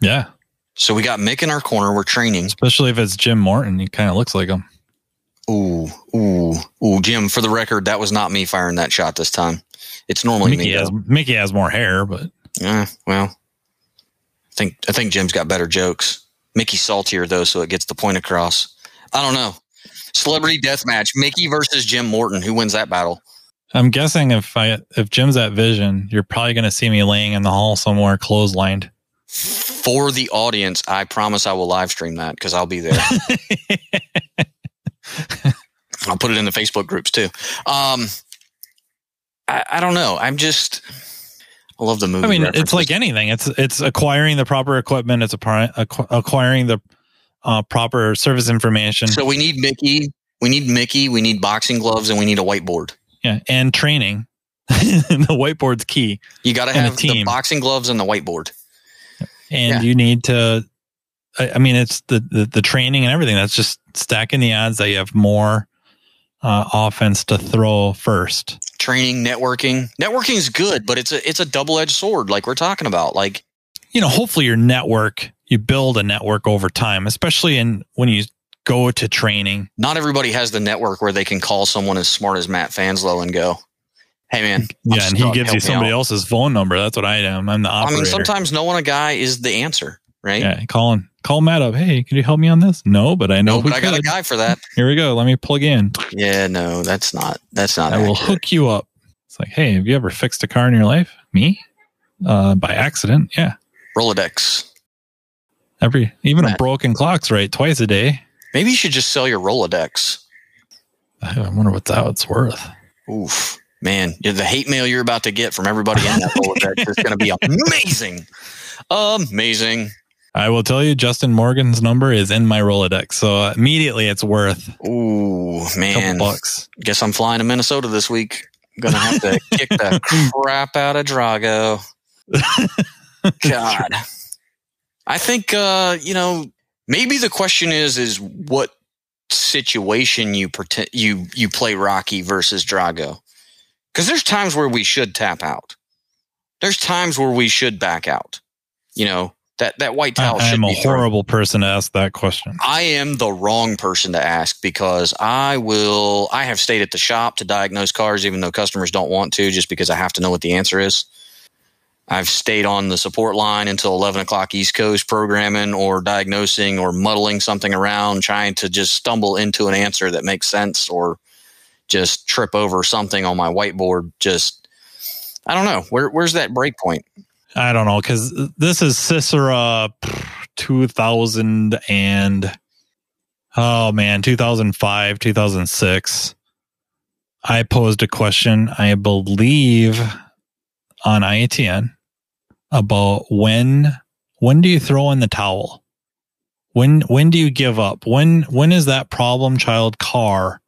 Yeah.
So we got Mick in our corner. We're training.
Especially if it's Jim Morton. He kind of looks like him.
Ooh, ooh, ooh, Jim. For the record, that was not me firing that shot this time. It's normally
Mickey
me.
has. Mickey has more hair, but
Yeah, well, I think I think Jim's got better jokes. Mickey's saltier though, so it gets the point across. I don't know. Celebrity death match: Mickey versus Jim Morton. Who wins that battle?
I'm guessing if I if Jim's at Vision, you're probably going to see me laying in the hall somewhere clotheslined.
For the audience, I promise I will live stream that because I'll be there. I'll put it in the Facebook groups too. Um, I, I don't know. I'm just. I love the movie.
I mean, it's like anything. It's it's acquiring the proper equipment. It's a pri- acqu- acquiring the uh, proper service information.
so we need Mickey. We need Mickey. We need boxing gloves, and we need a whiteboard.
yeah, and training. the whiteboard's key.
You got to have the
team.
boxing gloves and the whiteboard.
and
Yeah.
you need to I, I mean it's the, the the training and everything that's just stacking the odds that you have more uh, offense to throw first
training, networking. Networking is good, but it's a it's a double edged sword, like we're talking about. Like
you know hopefully your network you build a network over time especially in when you go to training
not everybody has the network where they can call someone as smart as Matt Fanslow and go, "Hey man, I'm
yeah and he gives you somebody else's phone number that's what i am i'm the operator.
I mean, sometimes knowing a guy is the answer, right?
yeah calling call matt up hey can you help me on this no but i know
No, but I got a guy for that.
here we go let me plug in
Yeah, no, that's not that's not.
I will hook you up. It's like, hey, have you ever fixed a car in your life? Me? Uh, by accident? Yeah.
Rolodex.
Every even a broken clock's right twice a day.
Maybe you should just sell your Rolodex.
I wonder what that it's worth.
Oof, man, the hate mail you're about to get from everybody in that Rolodex is going to be amazing, amazing.
I will tell you, Justin Morgan's number is in my Rolodex, so immediately it's worth
Ooh, man.
bucks.
Guess I'm flying to Minnesota this week. I'm Gonna have to kick the crap out of Drago. God. I think uh, you know, maybe the question is is what situation you pretend you you play Rocky versus Drago. Cuz there's times where we should tap out. There's times where we should back out. You know, that that white towel
I, am a
be thrown.
horrible person to ask that question.
I am the wrong person to ask because I will. I have stayed at the shop to diagnose cars, even though customers don't want to, just because I have to know what the answer is. I've stayed on the support line until 11 o'clock East Coast programming or diagnosing or muddling something around, trying to just stumble into an answer that makes sense or just trip over something on my whiteboard. Just, I don't know. Where, where's that break point?
I don't know because this is Cicera 2000 and oh man, 2005, 2006. I posed a question, I believe, on IATN about when when do you throw in the towel? When when do you give up? When when is that problem child car?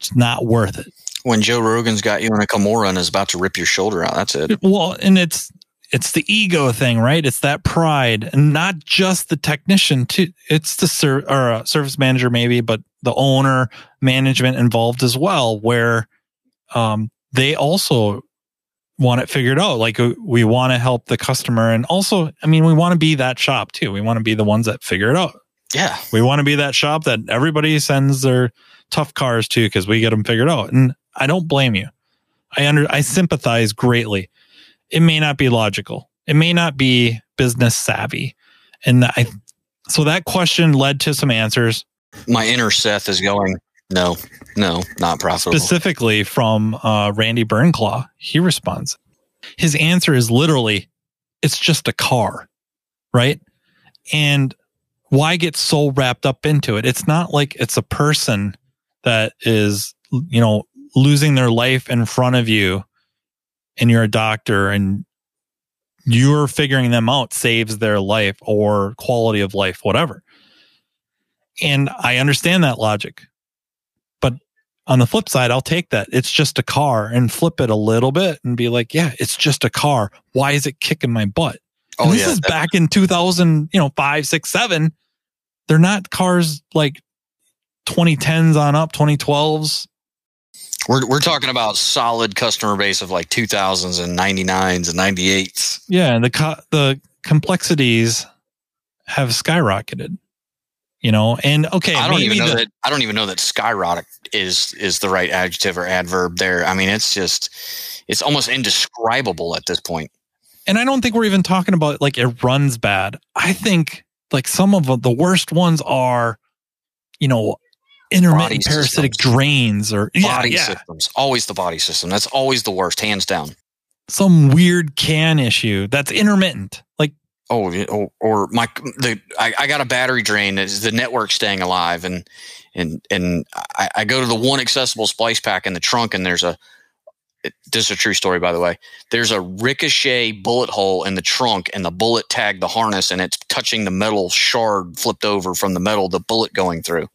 It's not worth it.
When Joe Rogan's got you in a Kimura and is about to rip your shoulder out, that's it.
Well, and it's it's the ego thing, right? It's that pride, and not just the technician. Too, it's the ser- or a service manager maybe, but the owner, management involved as well, where um, they also want it figured out. Like uh, we want to help the customer, and also, I mean, we want to be that shop too. We want to be the ones that figure it out.
Yeah,
we want to be that shop that everybody sends their tough cars to because we get them figured out. And I don't blame you. I under I sympathize greatly. It may not be logical. It may not be business savvy. And I so that question led to some answers.
My inner Seth is going, no, no, not profitable.
Specifically from uh, Randy Burnclaw. He responds. His answer is literally, it's just a car, right? And why get so wrapped up into it? It's not like it's a person that is, you know, losing their life in front of you and you're a doctor and you're figuring them out saves their life or quality of life, whatever. And I understand that logic. But on the flip side, I'll take that. It's just a car and flip it a little bit and be like, yeah, it's just a car. Why is it kicking my butt? Oh, this yeah, is back in 2000, you know, five, six, seven. They're not cars like 2010s on up, 2012s.
We're we're talking about solid customer base of like 2000s and 99s and 98s.
Yeah, and the co- the complexities have skyrocketed. You know, and okay,
I don't even know the, that I don't even know that skyrocket is is the right adjective or adverb there. I mean, it's just it's almost indescribable at this point.
And I don't think we're even talking about like it runs bad. I think like some of the worst ones are, you know, intermittent parasitic systems. drains or
body yeah, systems. Always the body system. That's always the worst, hands down.
Some weird can issue that's intermittent. Like
oh, or, oh, or my the I, I, got a battery drain. Is the network staying alive? And and and I, I go to the one accessible splice pack in the trunk, and there's a this is a true story, by the way. There's a ricochet bullet hole in the trunk, and the bullet tagged the harness, and it's touching the metal shard flipped over from the metal, the bullet going through.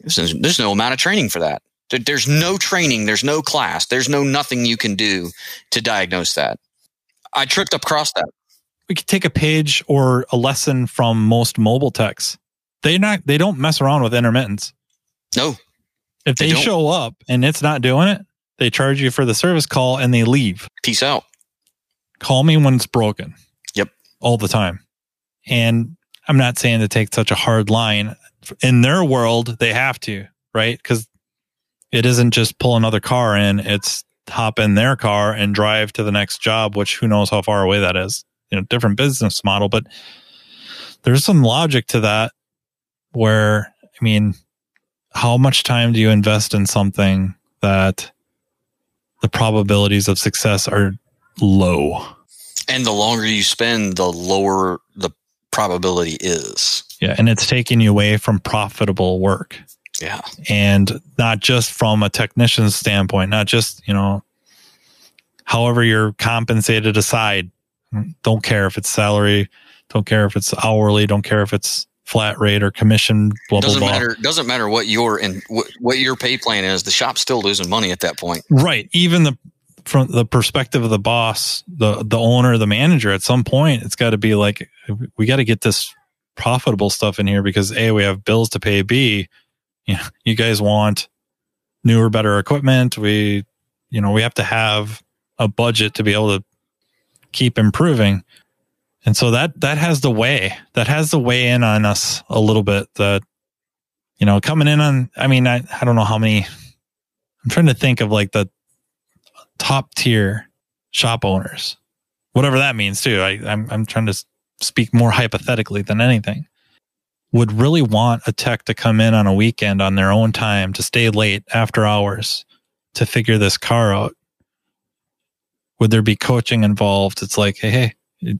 There's, there's no amount of training for that. There's no training. There's no class. There's no nothing you can do to diagnose that. I tripped up across that.
We could take a page or a lesson from most mobile techs. They not they don't mess around with intermittents.
No.
If they, they show up and it's not doing it, they charge you for the service call and they leave.
Peace out.
Call me when it's broken.
Yep.
All the time. And I'm not saying to take such a hard line in their world, they have to, right? Because it isn't just pull another car in, it's hop in their car and drive to the next job, which who knows how far away that is. You know, different business model, but there's some logic to that where, I mean, how much time do you invest in something that the probabilities of success are low?
And the longer you spend, the lower the probability is.
Yeah. And it's taking you away from profitable work.
Yeah.
And not just from a technician's standpoint, not just, you know, however you're compensated aside. Don't care if it's salary, don't care if it's hourly, don't care if it's flat rate or commission. Blah
doesn't
blah
matter. Doesn't matter what your and what, what your pay plan is. The shop's still losing money at that point.
Right. Even the from the perspective of the boss, the the owner, the manager, at some point, it's got to be like, we got to get this profitable stuff in here because a we have bills to pay. B, you know, you guys want newer, better equipment. We, you know, we have to have a budget to be able to keep improving. And so that that has the way that has the way in on us a little bit. That you know, coming in on. I mean, I I don't know how many. I'm trying to think of like the top tier shop owners, whatever that means too. I, I'm, I'm trying to speak more hypothetically than anything. Would really want a tech to come in on a weekend on their own time to stay late after hours to figure this car out. Would there be coaching involved? It's like, hey, hey,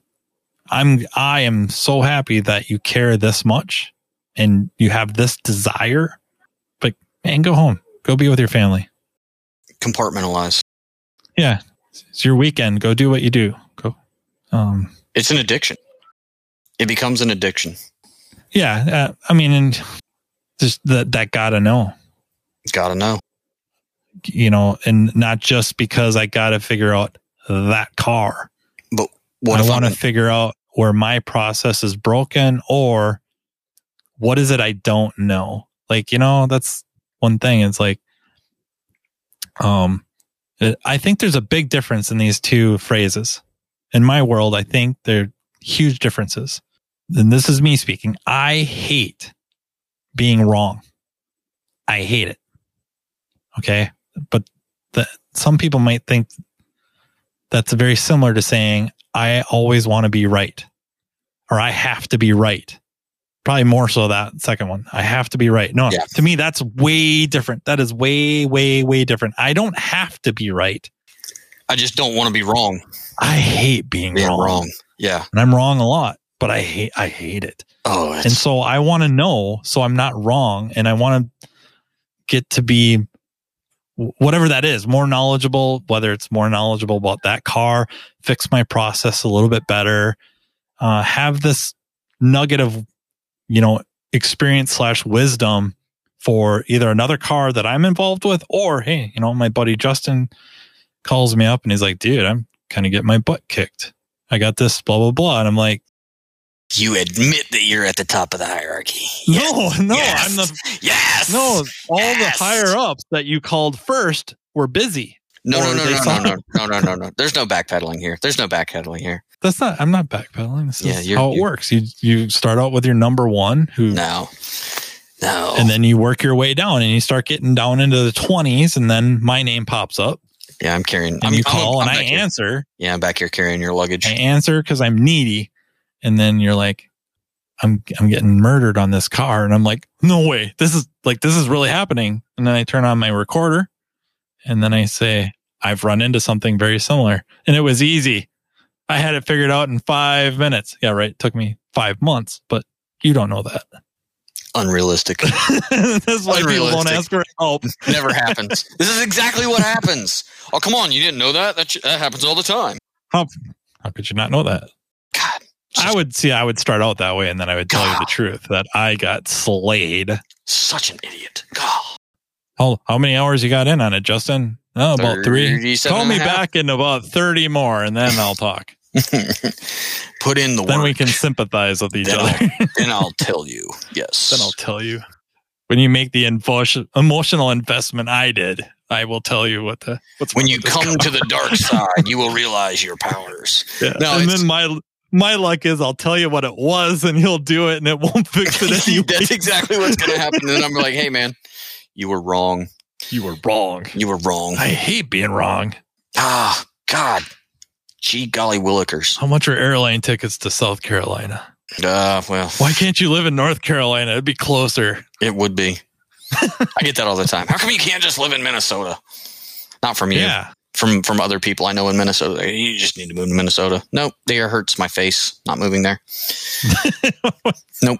I'm I am so happy that you care this much and you have this desire. But man, go home. Go be with your family.
Compartmentalize.
Yeah. It's your weekend. Go do what you do. Go.
Um, it's an addiction. It becomes an addiction.
Yeah. Uh, I mean, and just that, that gotta know.
Gotta know.
You know, and not just because I gotta figure out that car.
But What
I want to figure out where my process is broken or what is it I don't know? Like, you know, that's one thing. It's like, um, I think there's a big difference in these two phrases. In my world, I think they're huge differences. And this is me speaking. I hate being wrong. I hate it. Okay. But the, some people might think that's very similar to saying, I always want to be right or I have to be right. Probably more so that second one. I have to be right. No,
Yeah.
to me, that's way different. That is way, way, way different. I don't have to be right.
I just don't want to be wrong.
I hate being
Being
wrong.
wrong. Yeah.
And I'm wrong a lot, but I hate, I hate it.
Oh,
And so I want to know so I'm not wrong and I want to get to be whatever that is, more knowledgeable, whether it's more knowledgeable about that car, fix my process a little bit better, uh, have this nugget of, you know, experience slash wisdom for either another car that I'm involved with or, hey, you know, my buddy Justin calls me up and he's like, dude, I'm kind of getting my butt kicked. I got this, blah, blah, blah. And I'm like,
you admit that you're at the top of the hierarchy.
no, no,
Yes.
I'm the
Yes.
No, all
Yes.
the higher ups that you called first were busy.
No, no, no, no, no, no, no, no, no, no. There's no backpedaling here. There's no backpedaling here.
That's not. I'm not backpedaling. This
Yeah,
is how it works. You you start out with your number one, who,
No. No.
and then you work your way down, and you start getting down into the twenties, and then my name pops up,
yeah, I'm carrying.
and
I'm,
you
I'm-
call,
I'm
and I
back here.
answer.
Yeah, I'm back here carrying your luggage.
I answer because I'm needy, and then you're like, I'm I'm getting murdered on this car, and I'm like, no way, this is like this is really happening. And then I turn on my recorder, and then I say, I've run into something very similar, and it was easy. I had it figured out in five minutes. Yeah, right. It took me five months, but you don't know that.
Unrealistic.
That's why people don't ask for help.
Never happens. This is exactly what happens. Oh, come on. You didn't know that? That, that happens all the time.
How, how could you not know that?
God.
I would see. I would start out that way, and then I would tell you the truth that I got slayed.
Such an idiot. God.
How how many hours you got in on it, Justin? Oh, about three. Call me back in about thirty more, and then I'll talk.
Put in the
then
work.
we can sympathize with each
Then
other.
then I'll tell you. Yes.
then I'll tell you when you make the emotional investment I did. I will tell you what the what's
when you come
car.
to the dark side, you will realize your powers.
Yeah.
No,
and then my my luck is I'll tell you what it was, and he'll do it, and it won't fix it anyway.
That's exactly what's going to happen. And I'm like, hey, man, you were wrong.
you were wrong.
You were wrong.
I hate being wrong.
Ah, God. Gee, golly, willikers.
How much are airline tickets to South Carolina?
Uh, well,
Why can't you live in North Carolina? It'd be closer.
it would be. I get that all the time. How come you can't just live in Minnesota? Not from you.
Yeah.
From from other people I know in Minnesota. You just need to move to Minnesota. Nope. The air hurts my face. Not moving there. Nope.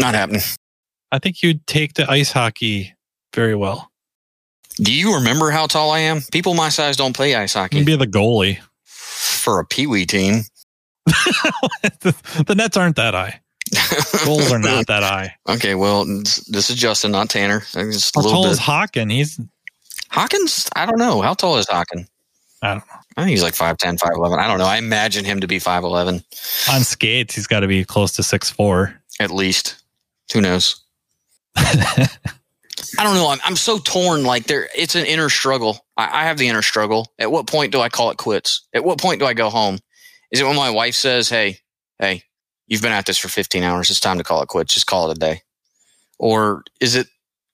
Not happening.
I think you'd take to ice hockey very well.
Do you remember how tall I am? People my size don't play ice hockey
You'd be the goalie.
For a pee wee team.
the nets aren't that high. Goals are not that high.
Okay, well, this is Justin, not Tanner. Just
How tall
bit.
is Hawken? He's
Hawkins, I don't know. How tall is Hawkins?
I don't know.
I think he's like 5'10, 5'11. I don't know. I imagine him to be 5'11
on skates. He's got to be close to six four.
at least. Who knows? I don't know. I'm, I'm so torn. Like there, it's an inner struggle. I, I have the inner struggle. At what point do I call it quits? At what point do I go home? Is it when my wife says, "Hey, hey, you've been at this for 15 hours. It's time to call it quits. Just call it a day," or is it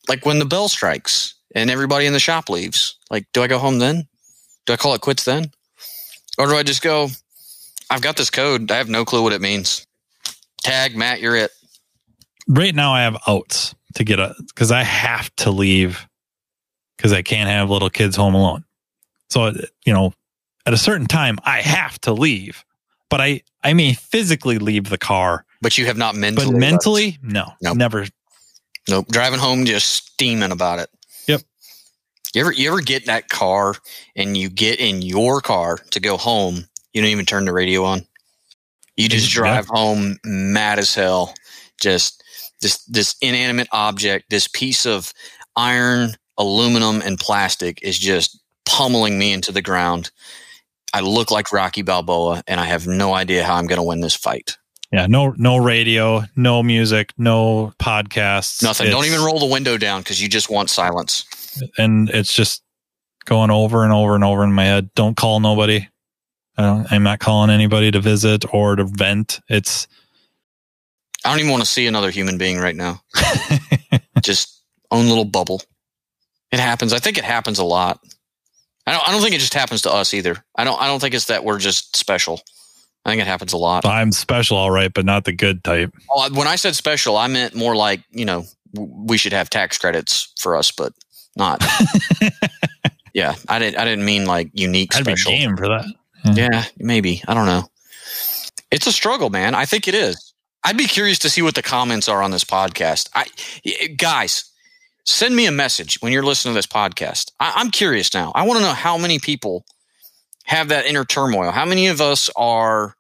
like when the bell strikes and everybody in the shop leaves? Like, do I go home then? Do I call it quits then, or do I just go? I've got this code. I have no clue what it means. Tag Matt, you're it.
Right now, I have outs to get a because I have to leave because I can't have little kids home alone. So you know, at a certain time, I have to leave. But I I may physically leave the car,
But you have not mentally.
but mentally, no,
Nope.
never.
Nope. Driving home just steaming about it.
Yep.
You ever you ever get in that car and you get in your car to go home, you don't even turn the radio on. You just
Yeah.
drive home mad as hell. Just this this inanimate object, this piece of iron, aluminum, and plastic is just pummeling me into the ground. I look like Rocky Balboa, and I have no idea how I'm going to win this fight.
Yeah, no, no radio, no music, no podcasts,
Nothing. Don't even roll the window down because you just want silence.
and it's just going over and over and over in my head. Don't call nobody. I don't, I'm not calling anybody to visit or to vent. It's
I don't even want to see another human being right now. just own little bubble. It happens. I think it happens a lot. I don't. I don't think it just happens to us either. I don't. I don't think it's that we're just special. I think it happens a lot.
I'm special, all right, but not the good type.
Oh, when I said special, I meant more like you know we should have tax credits for us, but not. yeah, I didn't. I didn't mean like unique
I'd be
special.
game for that.
Yeah, maybe. I don't know. It's a struggle, man. I think it is. I'd be curious to see what the comments are on this podcast. I, guys, send me a message when you're listening to this podcast. I, I'm curious now. I want to know how many people have that inner turmoil. How many of us are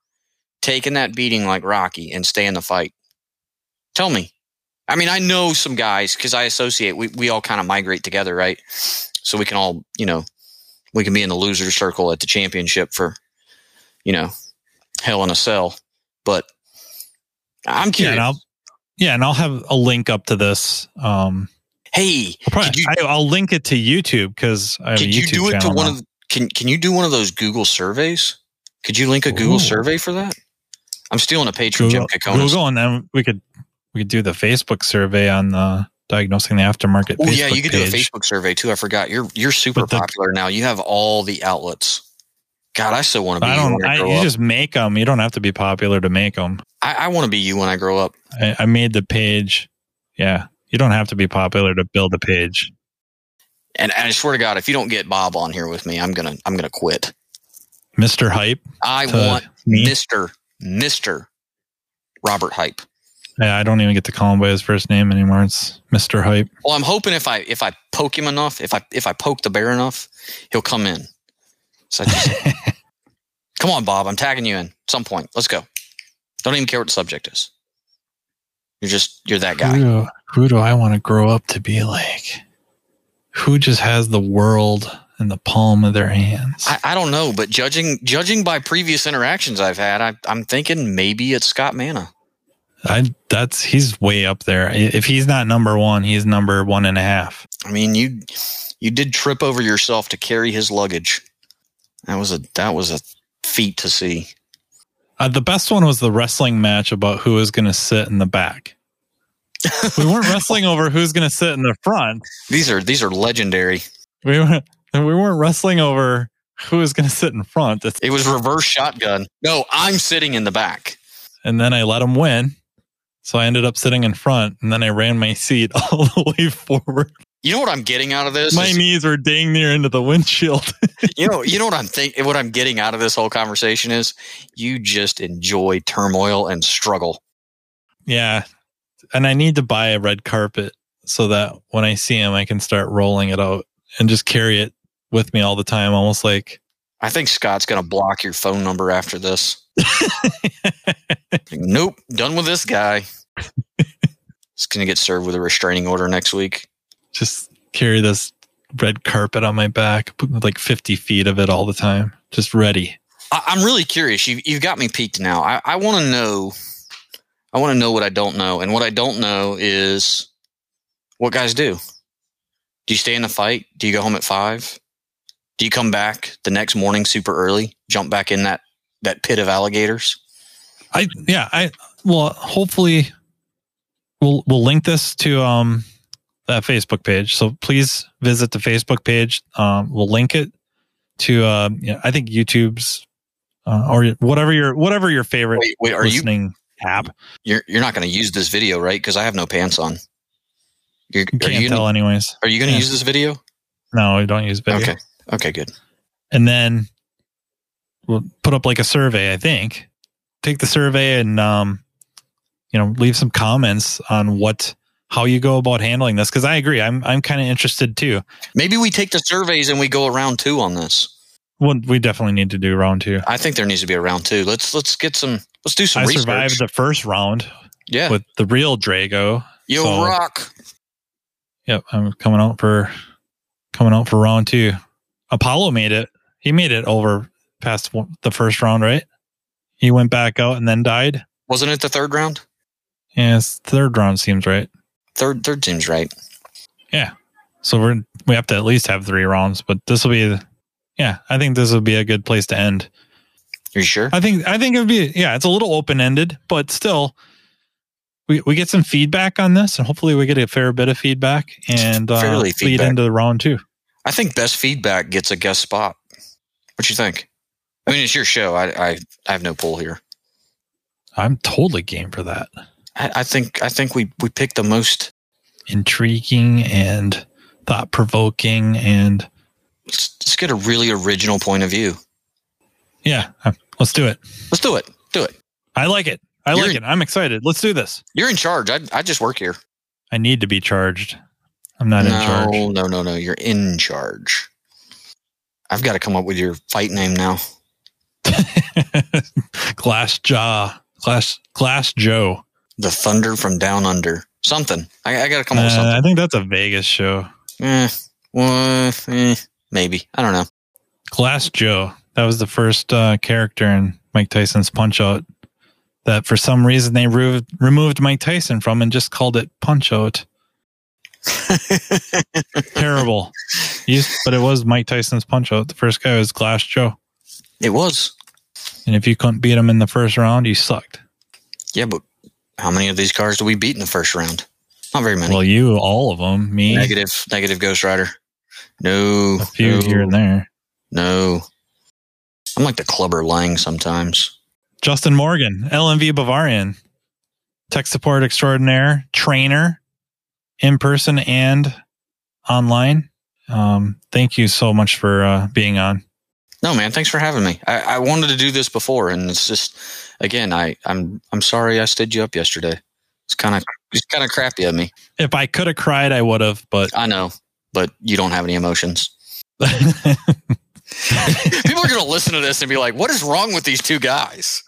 taking that beating like Rocky and stay in the fight? Tell me. I mean, I know some guys because I associate. We we all kind of migrate together, right? So we can all, you know, we can be in the loser circle at the championship for, you know, hell in a cell. But I'm
Yeah,
curious.
and I'll yeah, and I'll have a link up to this. Um,
hey,
I'll, probably,
you,
I, I'll link it to YouTube because I have a
could you
YouTube
do it to one
now.
of can can you do one of those Google surveys? Could you link a Google
Ooh.
survey for that? I'm stealing a page from Jim
Google,
Kokonas.
Google, and then we could we could do the Facebook survey on the diagnosing the aftermarket.
Oh yeah, you could do a. Facebook survey too. I forgot. You're you're super
the-
popular now. You have all the outlets. God, I so want to be
I don't.
when I
I, you just make them. You don't have to be popular to make them.
I, I want to be you when I grow up.
I, I made the page. Yeah, you don't have to be popular to build a page.
And, and I swear to God, if you don't get Bob on here with me, I'm gonna I'm gonna quit.
Mister Hype.
I want
me.
Mister Mister Robert Hype.
Yeah, I don't even get to call him by his first name anymore. It's Mister Hype.
Well, I'm hoping if I if I poke him enough, if I if I poke the bear enough, he'll come in. So just, come on, Bob, I'm tagging you in some point. Let's go. Don't even care what the subject is. You're just you're that
Who
guy.
do, who do I want to grow up to be like? Who just has the world in the palm of their hands?
I, I don't know, but judging judging by previous interactions I've had, I, I'm thinking maybe it's Scott Manna.
I that's he's way up there. If he's not number one, he's number one and a half.
I mean, you you did trip over yourself to carry his luggage. That was a that was a feat to see.
Uh, the best one was the wrestling match about who was going to sit in the back. we weren't wrestling over who's going to sit in the front.
These are these are legendary.
We weren't. We weren't wrestling over who was going to sit in front. It's,
It was reverse shotgun. No, I'm sitting in the back.
and then I let him win, so I ended up sitting in front, and then I ran my seat all the way forward.
You know what I'm getting out of this?
My
is-
knees were dang near into the windshield.
you know, you know what I'm thinking. What I'm getting out of this whole conversation is you just enjoy turmoil and struggle.
yeah, and I need to buy a red carpet so that when I see him, I can start rolling it out and just carry it with me all the time, almost like
I think Scott's going to block your phone number after this. nope, done with this guy. He's going to get served with a restraining order next week.
Just carry this red carpet on my back, put like 50 feet of it all the time, just ready.
I'm really curious. You, you've got me peaked now. I, I want to know. I want to know what I don't know, and what I don't know is what guys do. Do you stay in the fight? Do you go home at five? Do you come back the next morning super early, jump back in that that pit of alligators?
I yeah, I well, hopefully we'll we'll link this to um that Facebook page. So please visit the Facebook page. Um, we'll link it to uh, yeah, I think YouTube's uh, or whatever your whatever your favorite
Wait, wait, are you
listening app.
you're you're not going to use this video, right? Because I have no pants on. You're,
You can't
you
tell
gonna,
anyways.
are you going to
Yeah.
use this video?
No, we don't use video.
Okay. Okay, good.
and then we'll put up like a survey i think take the survey and um you know leave some comments on what how you go about handling this because i agree i'm i'm kind of interested too
Maybe we take the surveys and we go around two on this.
well we definitely need to do round two
I think there needs to be a round two. Let's let's get some. Let's do some
i
research.
survived the first round
yeah.
with the real drago
Yo,
so-
rock.
yep i'm coming out for coming out for round two apollo made it he made it over past the first round, right? He went back out and then died.
Wasn't it the third round?
Yeah, it's third round seems right.
Third third seems right. Yeah.
So we're we have to at least have three rounds, but this will be, yeah, I think this will be a good place to end.
Are you sure?
I think I think it would be yeah, it's a little open ended, but still, we we get some feedback on this, and hopefully we get a fair bit of feedback and uh,
Fairly
lead
feedback.
into the round two.
I think best feedback gets a guest spot. What you think? I mean, it's your show. I I, I have no pull here.
I'm totally game for that.
I, I think I think we we picked the most.
Intriguing and thought provoking, and
Let's, let's get a really original point of view.
yeah, uh, let's do it.
Let's do it. Do it.
I like it. I
You're-
like it. I'm excited. Let's do this.
You're in charge. I I just work here.
I need to be charged. I'm not in charge.
no, no, no, no. You're in charge. I've got to come up with your fight name now.
glass jaw, glass glass Joe.
The Thunder from Down Under. Something. I, I got to come up with
Uh, I think that's a Vegas show.
Eh, well, eh, maybe. I don't know.
Glass Joe. That was the first uh, character in Mike Tyson's Punch Out that for some reason they re- removed Mike Tyson from and just called it Punch Out. Terrible. But it was Mike Tyson's Punch Out. The first guy was Glass Joe.
It was.
And if you couldn't beat him in the first round, you sucked.
Yeah, but how many of these cars do we beat in the first round? Not very many.
Well, you, all of them, me,
negative, negative Ghost Rider. No,
a few
no,
here and there.
No. I'm like the clubber Lang sometimes.
Justin Morgan, LMV Bavarian, tech support extraordinaire, trainer, in person and online. Um, thank you so much for uh, being on.
No, man, thanks for having me. I, I wanted to do this before, and it's just again, I, I'm I'm sorry I stood you up yesterday. It's kind of it's kind of crappy of me.
If I could have cried, I would have, but
I know, but you don't have any emotions. People are going to listen to this and be like, "What is wrong with these two guys?"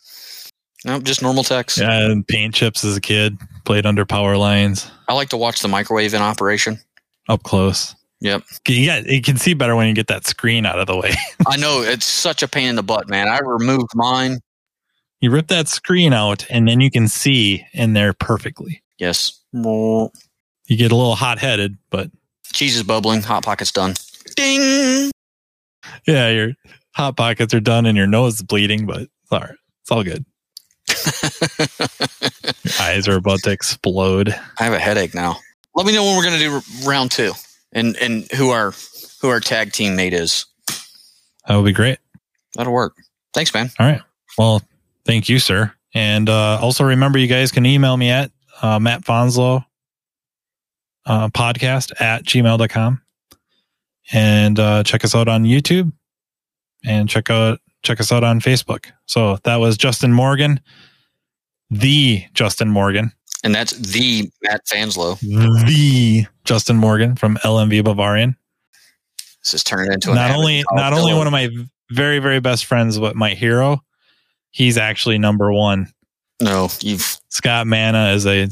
No, just normal text.
yeah, and paint chips as a kid, played under power lines
I like to watch the microwave in operation.
up close.
Yep.
Yeah, you can see better when you get that screen out of the way.
I know it's such a pain in the butt, man. I removed mine.
You rip that screen out, and then you can see in there perfectly.
Yes.
You get a little hot headed, but
Cheese is bubbling. Hot pocket's done. Ding.
yeah, your hot pockets are done and your nose is bleeding, but it's all right. It's all good. Your eyes are about to explode.
I have a headache now. Let me know when we're going to do round two, and and who our who our tag teammate is.
That would be great.
That'll work. Thanks, man.
All right. Well, thank you, sir. And uh, also remember, you guys can email me at uh, Matt Fanslow uh, podcast at gmail.com and uh, check us out on YouTube and check out check us out on Facebook. So that was Justin Morgan, the Justin Morgan,
And that's the Matt Fanslow.
the Justin Morgan from LMV Bavarian.
This is turning into
not only not only one of my very very best friends, but my hero. He's actually number one.
no, you've
Scott Manna is a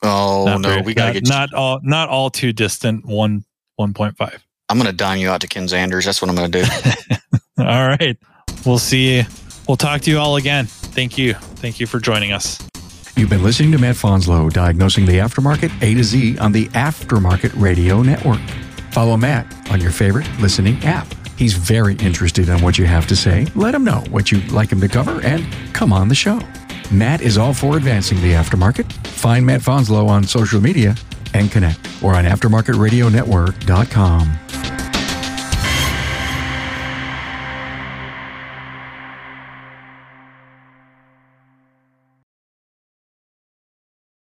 oh no,
very-
we gotta
not,
get.
Not all not all too distant one one point five.
I'm gonna dime you out to Ken Zanders. That's what I'm gonna do.
All right, we'll see. We'll talk to you all again. Thank you, thank you for joining us.
You've been listening to Matt Fanslow diagnosing the aftermarket A to Z on the Aftermarket Radio Network. Follow Matt on your favorite listening app. He's very interested in what you have to say. Let him know what you'd like him to cover and come on the show. Matt is all for advancing the aftermarket. Find Matt Fanslow on social media and connect or on aftermarketradionetwork.com.